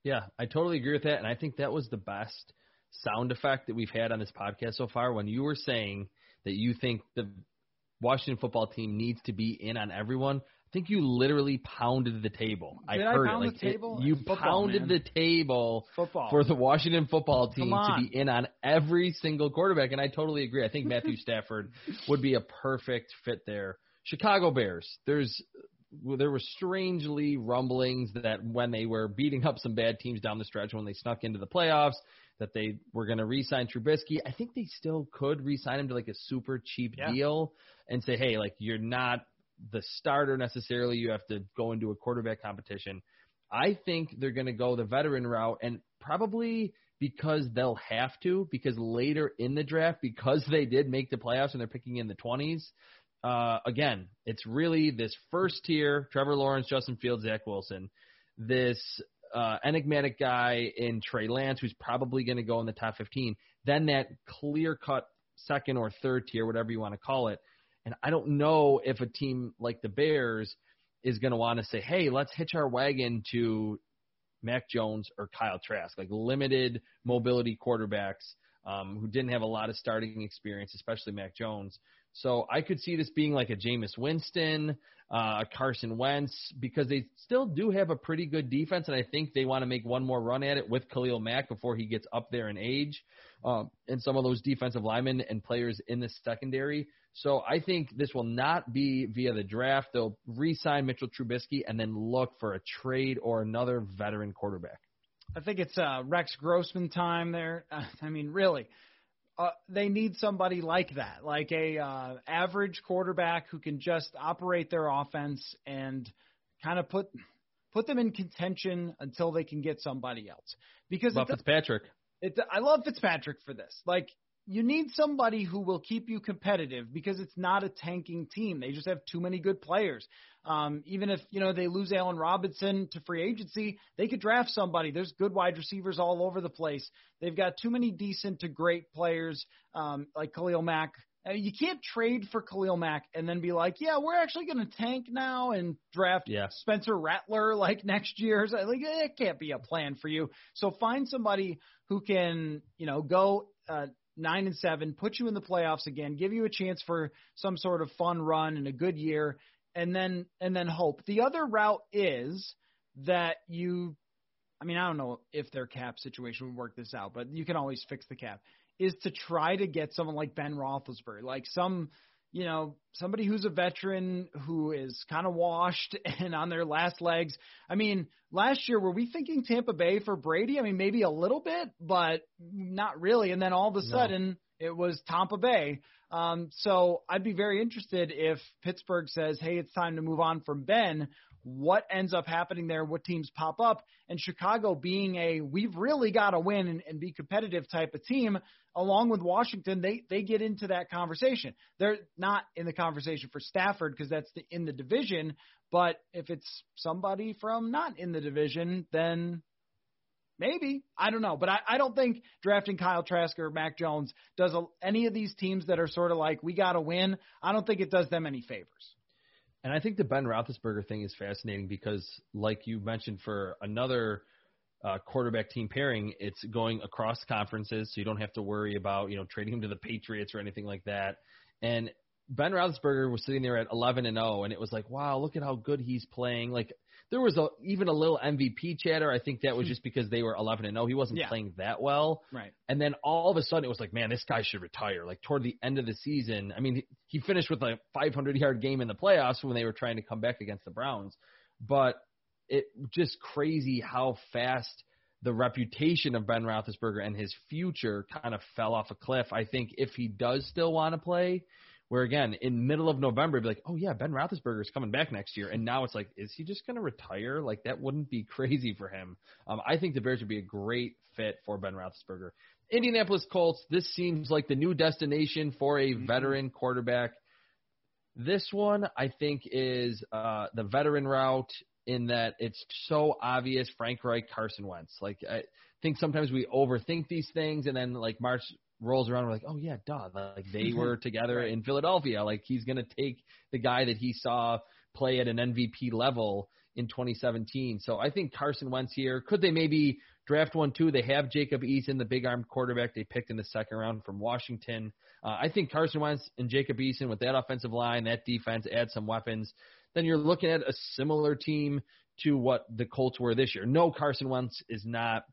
Yeah, I totally agree with that, and I think that was the best sound effect that we've had on this podcast so far. When you were saying that you think the Washington football team needs to be in on everyone, I think you literally pounded the table. Did I heard I it. Like it, you football, pounded man. the table football. for the Washington football team to be in on every single quarterback, and I totally agree. I think Matthew Stafford would be a perfect fit there. Chicago Bears. There's there were strangely rumblings that when they were beating up some bad teams down the stretch when they snuck into the playoffs, that they were going to re-sign Trubisky. I think they still could re-sign him to like a super cheap yeah. deal and say, hey, like you're not the starter necessarily. You have to go into a quarterback competition. I think they're going to go the veteran route and probably because they'll have to because later in the draft because they did make the playoffs and they're picking in the 20s uh, again, it's really this first tier Trevor Lawrence, Justin Fields, Zach Wilson, this uh, enigmatic guy in Trey Lance, who's probably going to go in the top 15, then that clear cut second or third tier, whatever you want to call it. And I don't know if a team like the Bears is going to want to say, hey, let's hitch our wagon to Mac Jones or Kyle Trask, like limited mobility quarterbacks um, who didn't have a lot of starting experience, especially Mac Jones. So I could see this being like a Jameis Winston, uh, a Carson Wentz, because they still do have a pretty good defense, and I think they want to make one more run at it with Khalil Mack before he gets up there in age, um, and some of those defensive linemen and players in the secondary. So I think this will not be via the draft. They'll re-sign Mitchell Trubisky and then look for a trade or another veteran quarterback. I think it's uh, Rex Grossman time there. Uh, I mean, really, uh, they need somebody like that, like a uh, average quarterback who can just operate their offense and kind of put put them in contention until they can get somebody else. Because love Fitzpatrick. It, I love Fitzpatrick for this. Like you need somebody who will keep you competitive because it's not a tanking team. They just have too many good players. Um, even if you know they lose Allen Robinson to free agency, they could draft somebody. There's good wide receivers all over the place. They've got too many decent to great players um, like Khalil Mack. Uh, you can't trade for Khalil Mack and then be like, yeah, we're actually going to tank now and draft yeah. Spencer Rattler like next year. So, like, it can't be a plan for you. So find somebody who can, you know, go uh, nine and seven, put you in the playoffs again, give you a chance for some sort of fun run and a good year, and then and then hope. The other route is that you I mean, I don't know if their cap situation would work this out, but you can always fix the cap. Is to try to get someone like Ben Roethlisberger, like some, you know, somebody who's a veteran who is kind of washed and on their last legs. I mean, last year were we thinking Tampa Bay for Brady? I mean, maybe a little bit, but not really. And then all of a sudden, no. it was Tampa Bay. Um, so I'd be very interested if Pittsburgh says, "Hey, it's time to move on from Ben." What ends up happening there? What teams pop up? And Chicago being a we've really got to win and, and be competitive type of team, along with Washington, they they get into that conversation. They're not in the conversation for Stafford because that's the, in the division. But if it's somebody from not in the division, then Maybe. I don't know. But I, I don't think drafting Kyle Trask or Mac Jones does a, any of these teams that are sort of like, we got to win. I don't think it does them any favors. And I think the Ben Roethlisberger thing is fascinating because, like you mentioned, for another uh, quarterback team pairing, it's going across conferences, so you don't have to worry about you know trading him to the Patriots or anything like that. And Ben Roethlisberger was sitting there at 11 and 0, and it was like, wow, look at how good he's playing. Like there was a even a little MVP chatter. I think that was hmm. just because they were 11 and 0. He wasn't yeah. playing that well. Right. And then all of a sudden it was like, man, this guy should retire. Like toward the end of the season, I mean, he finished with a 500 yard game in the playoffs when they were trying to come back against the Browns. but it just crazy how fast the reputation of Ben Roethlisberger and his future kind of fell off a cliff. I think if he does still want to play, where again in middle of November, be like, oh yeah, Ben Roethlisberger is coming back next year, and now it's like, is he just going to retire? Like that wouldn't be crazy for him. Um, I think the Bears would be a great fit for Ben Roethlisberger. Indianapolis Colts. This seems like the new destination for a mm-hmm. veteran quarterback. This one, I think, is uh, the veteran route in that it's so obvious Frank Reich, Carson Wentz. Like I think sometimes we overthink these things, and then like March rolls around, we're like, oh yeah, duh, like they were together right. in Philadelphia. Like he's gonna take the guy that he saw play at an MVP level in 2017. So I think Carson Wentz here. Could they maybe draft one too? They have Jacob Eason, the big arm quarterback they picked in the second round from Washington. Uh, I think Carson Wentz and Jacob Eason with that offensive line, that defense, add some weapons then you're looking at a similar team to what the Colts were this year. No, Carson Wentz is not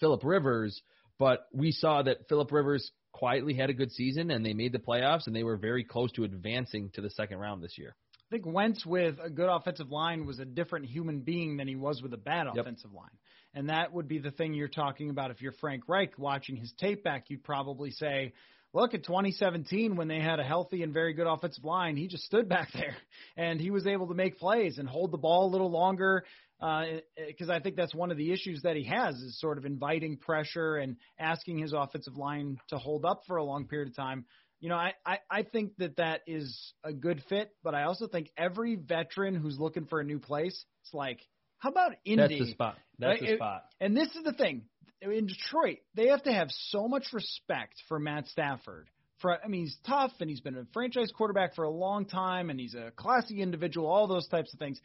Philip Rivers, but we saw that Philip Rivers quietly had a good season and they made the playoffs and they were very close to advancing to the second round this year. I think Wentz with a good offensive line was a different human being than he was with a bad yep. offensive line. And that would be the thing you're talking about. If you're Frank Reich watching his tape back, you'd probably say, look at 2017 when they had a healthy and very good offensive line. He just stood back there and he was able to make plays and hold the ball a little longer. Because uh, I think that's one of the issues that he has is sort of inviting pressure and asking his offensive line to hold up for a long period of time. You know, I, I, I think that that is a good fit, but I also think every veteran who's looking for a new place, it's like, how about Indy? That's the spot. That's right? the spot. And this is the thing in Detroit, they have to have so much respect for Matt Stafford. For I mean, he's tough and he's been a franchise quarterback for a long time, and he's a classy individual. All those types of things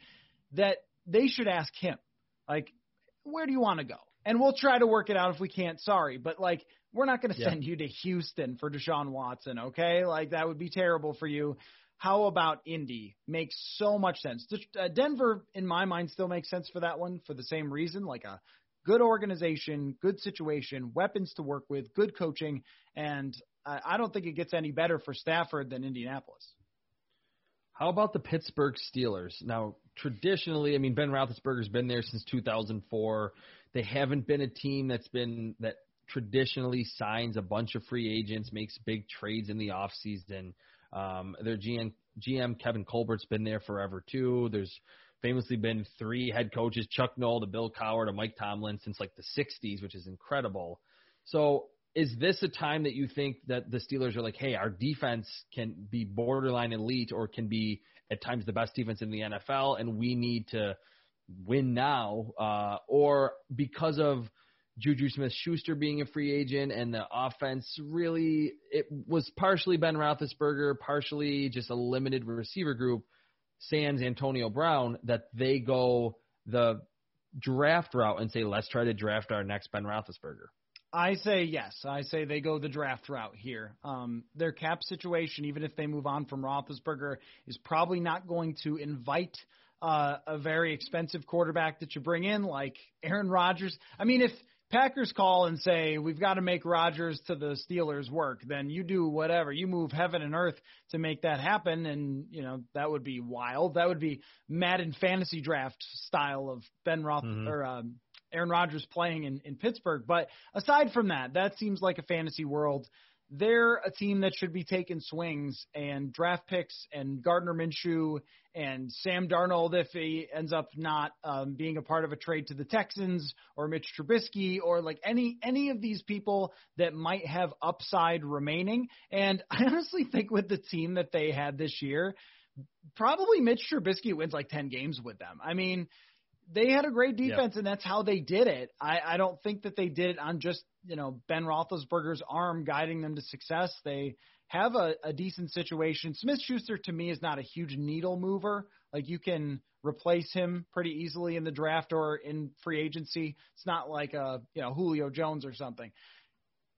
that they should ask him, like, where do you want to go? And we'll try to work it out if we can't. Sorry, but like, we're not going to send yeah. you to Houston for Deshaun Watson. Okay, like that would be terrible for you. How about Indy? Makes so much sense. Uh, Denver, in my mind, still makes sense for that one for the same reason, like a good organization, good situation, weapons to work with, good coaching, and I don't think it gets any better for Stafford than Indianapolis. How about the Pittsburgh Steelers? Now, traditionally, I mean, Ben Roethlisberger's been there since 2004. They haven't been a team that's been that traditionally signs a bunch of free agents, makes big trades in the offseason. Um, their GM, GM Kevin Colbert's been there forever too. There's famously been three head coaches, Chuck Noll to Bill Cowher to Mike Tomlin since like the 60s, which is incredible. So is this a time that you think that the Steelers are like, hey, our defense can be borderline elite or can be at times the best defense in the NFL, and we need to win now? Uh, or because of Juju Smith Schuster being a free agent and the offense really, it was partially Ben Roethlisberger, partially just a limited receiver group. Sans Antonio Brown that they go the draft route and say, let's try to draft our next Ben Roethlisberger? I say yes. I say they go the draft route here. Um, their cap situation, even if they move on from Roethlisberger, is probably not going to invite uh, a very expensive quarterback that you bring in, like Aaron Rodgers. I mean, if Packers call and say we've got to make Rodgers to the Steelers work, then you do whatever. You move heaven and earth to make that happen, and you know that would be wild. That would be Madden fantasy draft style of Ben Roth mm-hmm. or um, Aaron Rodgers playing in, in Pittsburgh. But aside from that, that seems like a fantasy world they're a team that should be taking swings and draft picks and Gardner Minshew and Sam Darnold if he ends up not um, being a part of a trade to the Texans or Mitch Trubisky or like any any of these people that might have upside remaining. And I honestly think with the team that they had this year, probably Mitch Trubisky wins like ten games with them. I mean they had a great defense, and that's how they did it. I, I don't think that they did it on just you know Ben Roethlisberger's arm guiding them to success. They have a, a decent situation. Smith Schuster to me is not a huge needle mover. Like you can replace him pretty easily in the draft or in free agency. It's not like a you know Julio Jones or something.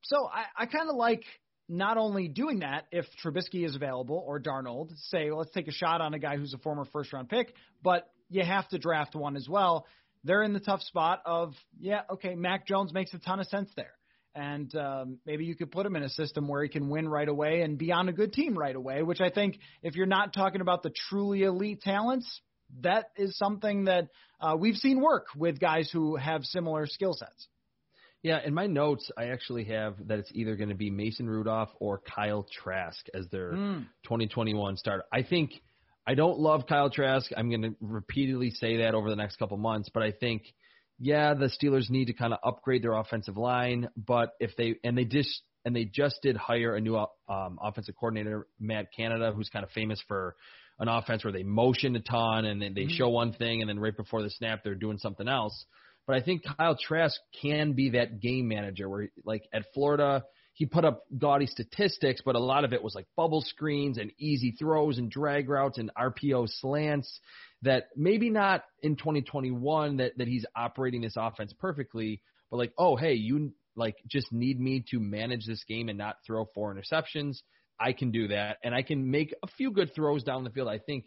So I, I kind of like not only doing that if Trubisky is available or Darnold, say let's take a shot on a guy who's a former first round pick, but you have to draft one as well. They're in the tough spot of, yeah, okay, Mac Jones makes a ton of sense there. And um, maybe you could put him in a system where he can win right away and be on a good team right away, which I think if you're not talking about the truly elite talents, that is something that uh, we've seen work with guys who have similar skill sets. Yeah, in my notes, I actually have that it's either going to be Mason Rudolph or Kyle Trask as their mm. 2021 starter. I think I don't love Kyle Trask. I'm going to repeatedly say that over the next couple months, but I think yeah, the Steelers need to kind of upgrade their offensive line, but if they and they just and they just did hire a new um, offensive coordinator, Matt Canada, who's kind of famous for an offense where they motion a ton and then they mm-hmm. show one thing and then right before the snap they're doing something else. But I think Kyle Trask can be that game manager where, like at Florida, he put up gaudy statistics, but a lot of it was like bubble screens and easy throws and drag routes and RPO slants that maybe not in 2021 that, that he's operating this offense perfectly, but like, oh, hey, you like just need me to manage this game and not throw four interceptions. I can do that. And I can make a few good throws down the field. I think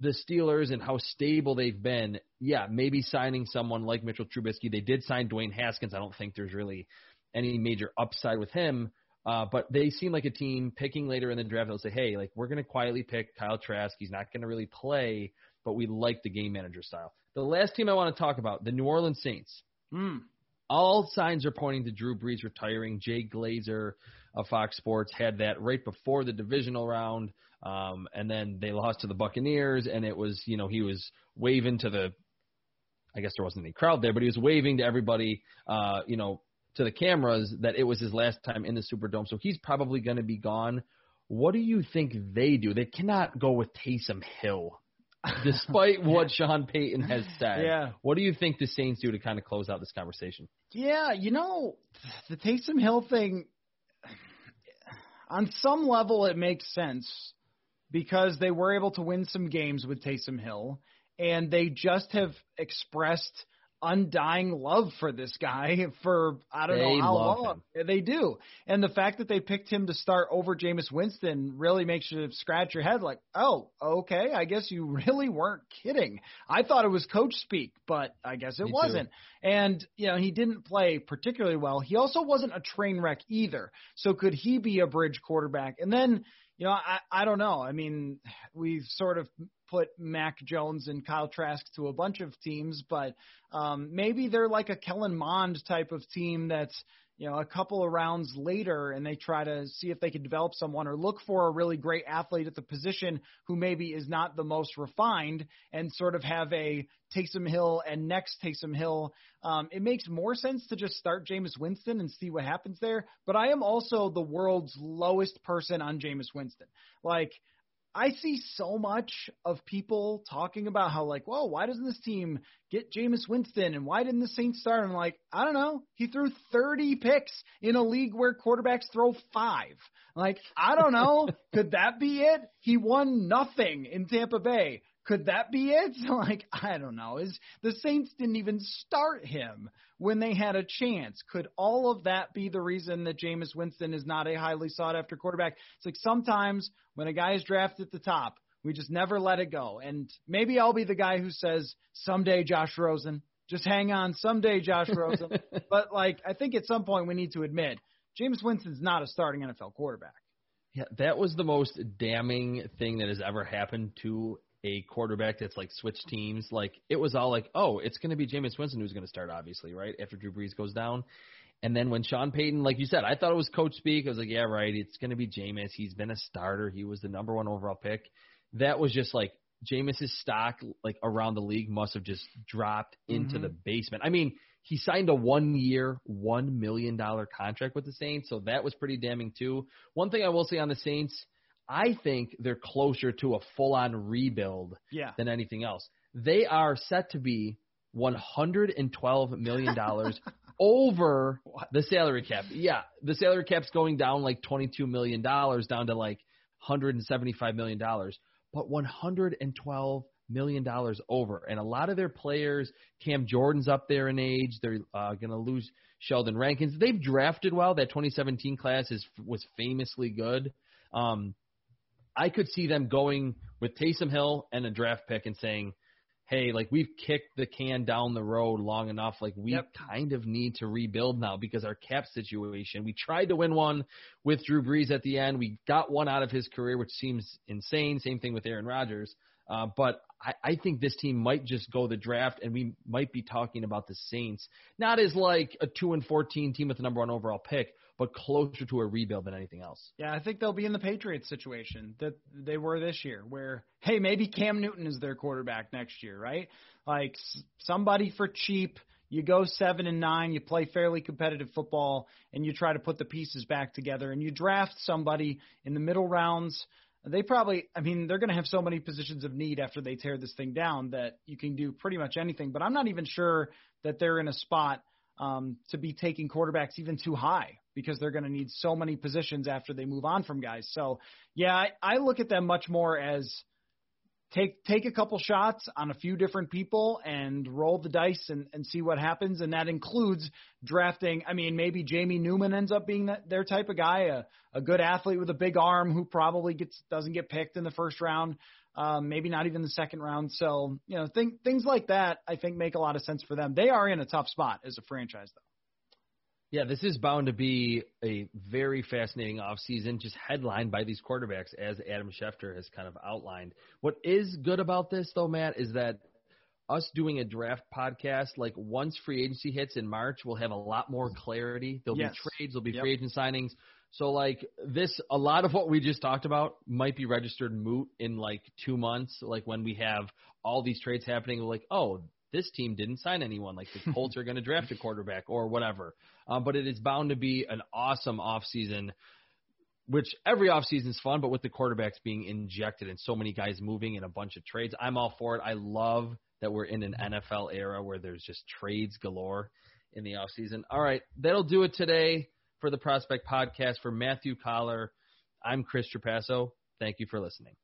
the Steelers and how stable they've been, yeah, maybe signing someone like Mitchell Trubisky. They did sign Dwayne Haskins. I don't think there's really any major upside with him. Uh, but they seem like a team picking later in the draft. They'll say, hey, like we're going to quietly pick Kyle Trask. He's not going to really play, but we like the game manager style. The last team I want to talk about, the New Orleans Saints. Mm. All signs are pointing to Drew Brees retiring. Jay Glazer of Fox Sports had that right before the divisional round. Um, and then they lost to the Buccaneers, and it was, you know, he was waving to the, I guess there wasn't any crowd there, but he was waving to everybody, uh, you know, to the cameras that it was his last time in the Superdome. So he's probably going to be gone. What do you think they do? They cannot go with Taysom Hill, despite what Sean Payton has said. Yeah. What do you think the Saints do to kind of close out this conversation? Yeah, you know, the Taysom Hill thing, on some level, it makes sense because they were able to win some games with Taysom Hill, and they just have expressed undying love for this guy for I don't they know how long. Him. They do. And the fact that they picked him to start over Jameis Winston really makes you scratch your head like, "Oh, okay, I guess you really weren't kidding." I thought it was coach speak, but I guess it Me wasn't. Too. And, you know, he didn't play particularly well. He also wasn't a train wreck either. So could he be a bridge quarterback? And then you know, I, I don't know. I mean, we've sort of put Mac Jones and Kyle Trask to a bunch of teams, but um, maybe they're like a Kellen Mond type of team that's you know, a couple of rounds later and they try to see if they can develop someone or look for a really great athlete at the position who maybe is not the most refined and sort of have a Taysom Hill and next Taysom Hill. Um, it makes more sense to just start Jameis Winston and see what happens there. But I am also the world's lowest person on Jameis Winston. Like, I see so much of people talking about how like, whoa, why doesn't this team get Jameis Winston and why didn't the Saints start? I'm like, I don't know. He threw 30 picks in a league where quarterbacks throw five. Like, I don't know. Could that be it? He won nothing in Tampa Bay. Could that be it? Like, I don't know. Is the Saints didn't even start him when they had a chance. Could all of that be the reason that Jameis Winston is not a highly sought after quarterback? It's like sometimes when a guy is drafted at the top, we just never let it go. And maybe I'll be the guy who says someday Josh Rosen, just hang on, someday Josh Rosen. but like, I think at some point we need to admit Jameis Winston's not a starting NFL quarterback. Yeah, that was the most damning thing that has ever happened to a quarterback that's like switched teams. Like it was all like, oh, it's going to be Jameis Winston who's going to start, obviously, right after Drew Brees goes down. And then when Sean Payton, like you said, I thought it was coach speak. I was like, yeah, right. It's going to be Jameis. He's been a starter. He was the number one overall pick. That was just like Jameis's stock, like around the league, must have just dropped into mm-hmm. the basement. I mean, he signed a one-year, one million dollar contract with the Saints, so that was pretty damning too. One thing I will say on the Saints I think they're closer to a full on rebuild yeah. than anything else. They are set to be $112 million over the salary cap. Yeah, the salary cap's going down like $22 million down to like $175 million, but $112 million over. And a lot of their players, Cam Jordan's up there in age. They're uh, going to lose Sheldon Rankins. They've drafted well. That 2017 class is was famously good. Um, I could see them going with Taysom Hill and a draft pick and saying, hey, like we've kicked the can down the road long enough. Like we yep. kind of need to rebuild now because our cap situation. We tried to win one with Drew Brees at the end. We got one out of his career, which seems insane. Same thing with Aaron Rodgers. Uh, but I, I think this team might just go the draft, and we might be talking about the Saints not as like a two and fourteen team with the number one overall pick, but closer to a rebuild than anything else. Yeah, I think they'll be in the Patriots situation that they were this year, where hey, maybe Cam Newton is their quarterback next year, right? Like somebody for cheap. You go seven and nine, you play fairly competitive football, and you try to put the pieces back together, and you draft somebody in the middle rounds they probably, I mean, they're going to have so many positions of need after they tear this thing down that you can do pretty much anything. But I'm not even sure that they're in a spot um, to be taking quarterbacks even too high because they're going to need so many positions after they move on from guys. So, yeah, I, I look at them much more as take take a couple shots on a few different people and roll the dice and, and see what happens. And that includes drafting. I mean, maybe Jamie Newman ends up being that, their type of guy, a, a good athlete with a big arm who probably gets doesn't get picked in the first round, um, maybe not even the second round. So you know, think, things like that I think make a lot of sense for them. They are in a tough spot as a franchise, though. Yeah, this is bound to be a very fascinating offseason, just headlined by these quarterbacks, as Adam Schefter has kind of outlined. What is good about this, though, Matt, is that us doing a draft podcast, like once free agency hits in March, we'll have a lot more clarity. There'll yes. be trades, there'll be yep. free agent signings. So, like this, a lot of what we just talked about might be registered moot in like two months, like when we have all these trades happening. Like, oh, this team didn't sign anyone. Like the Colts are going to draft a quarterback or whatever. Um, but it is bound to be an awesome offseason, which every offseason is fun, but with the quarterbacks being injected and so many guys moving and a bunch of trades, I'm all for it. I love that we're in an NFL era where there's just trades galore in the offseason. All right, that'll do it today for the Prospect Podcast. For Matthew Coller, I'm Chris Trapasso. Thank you for listening.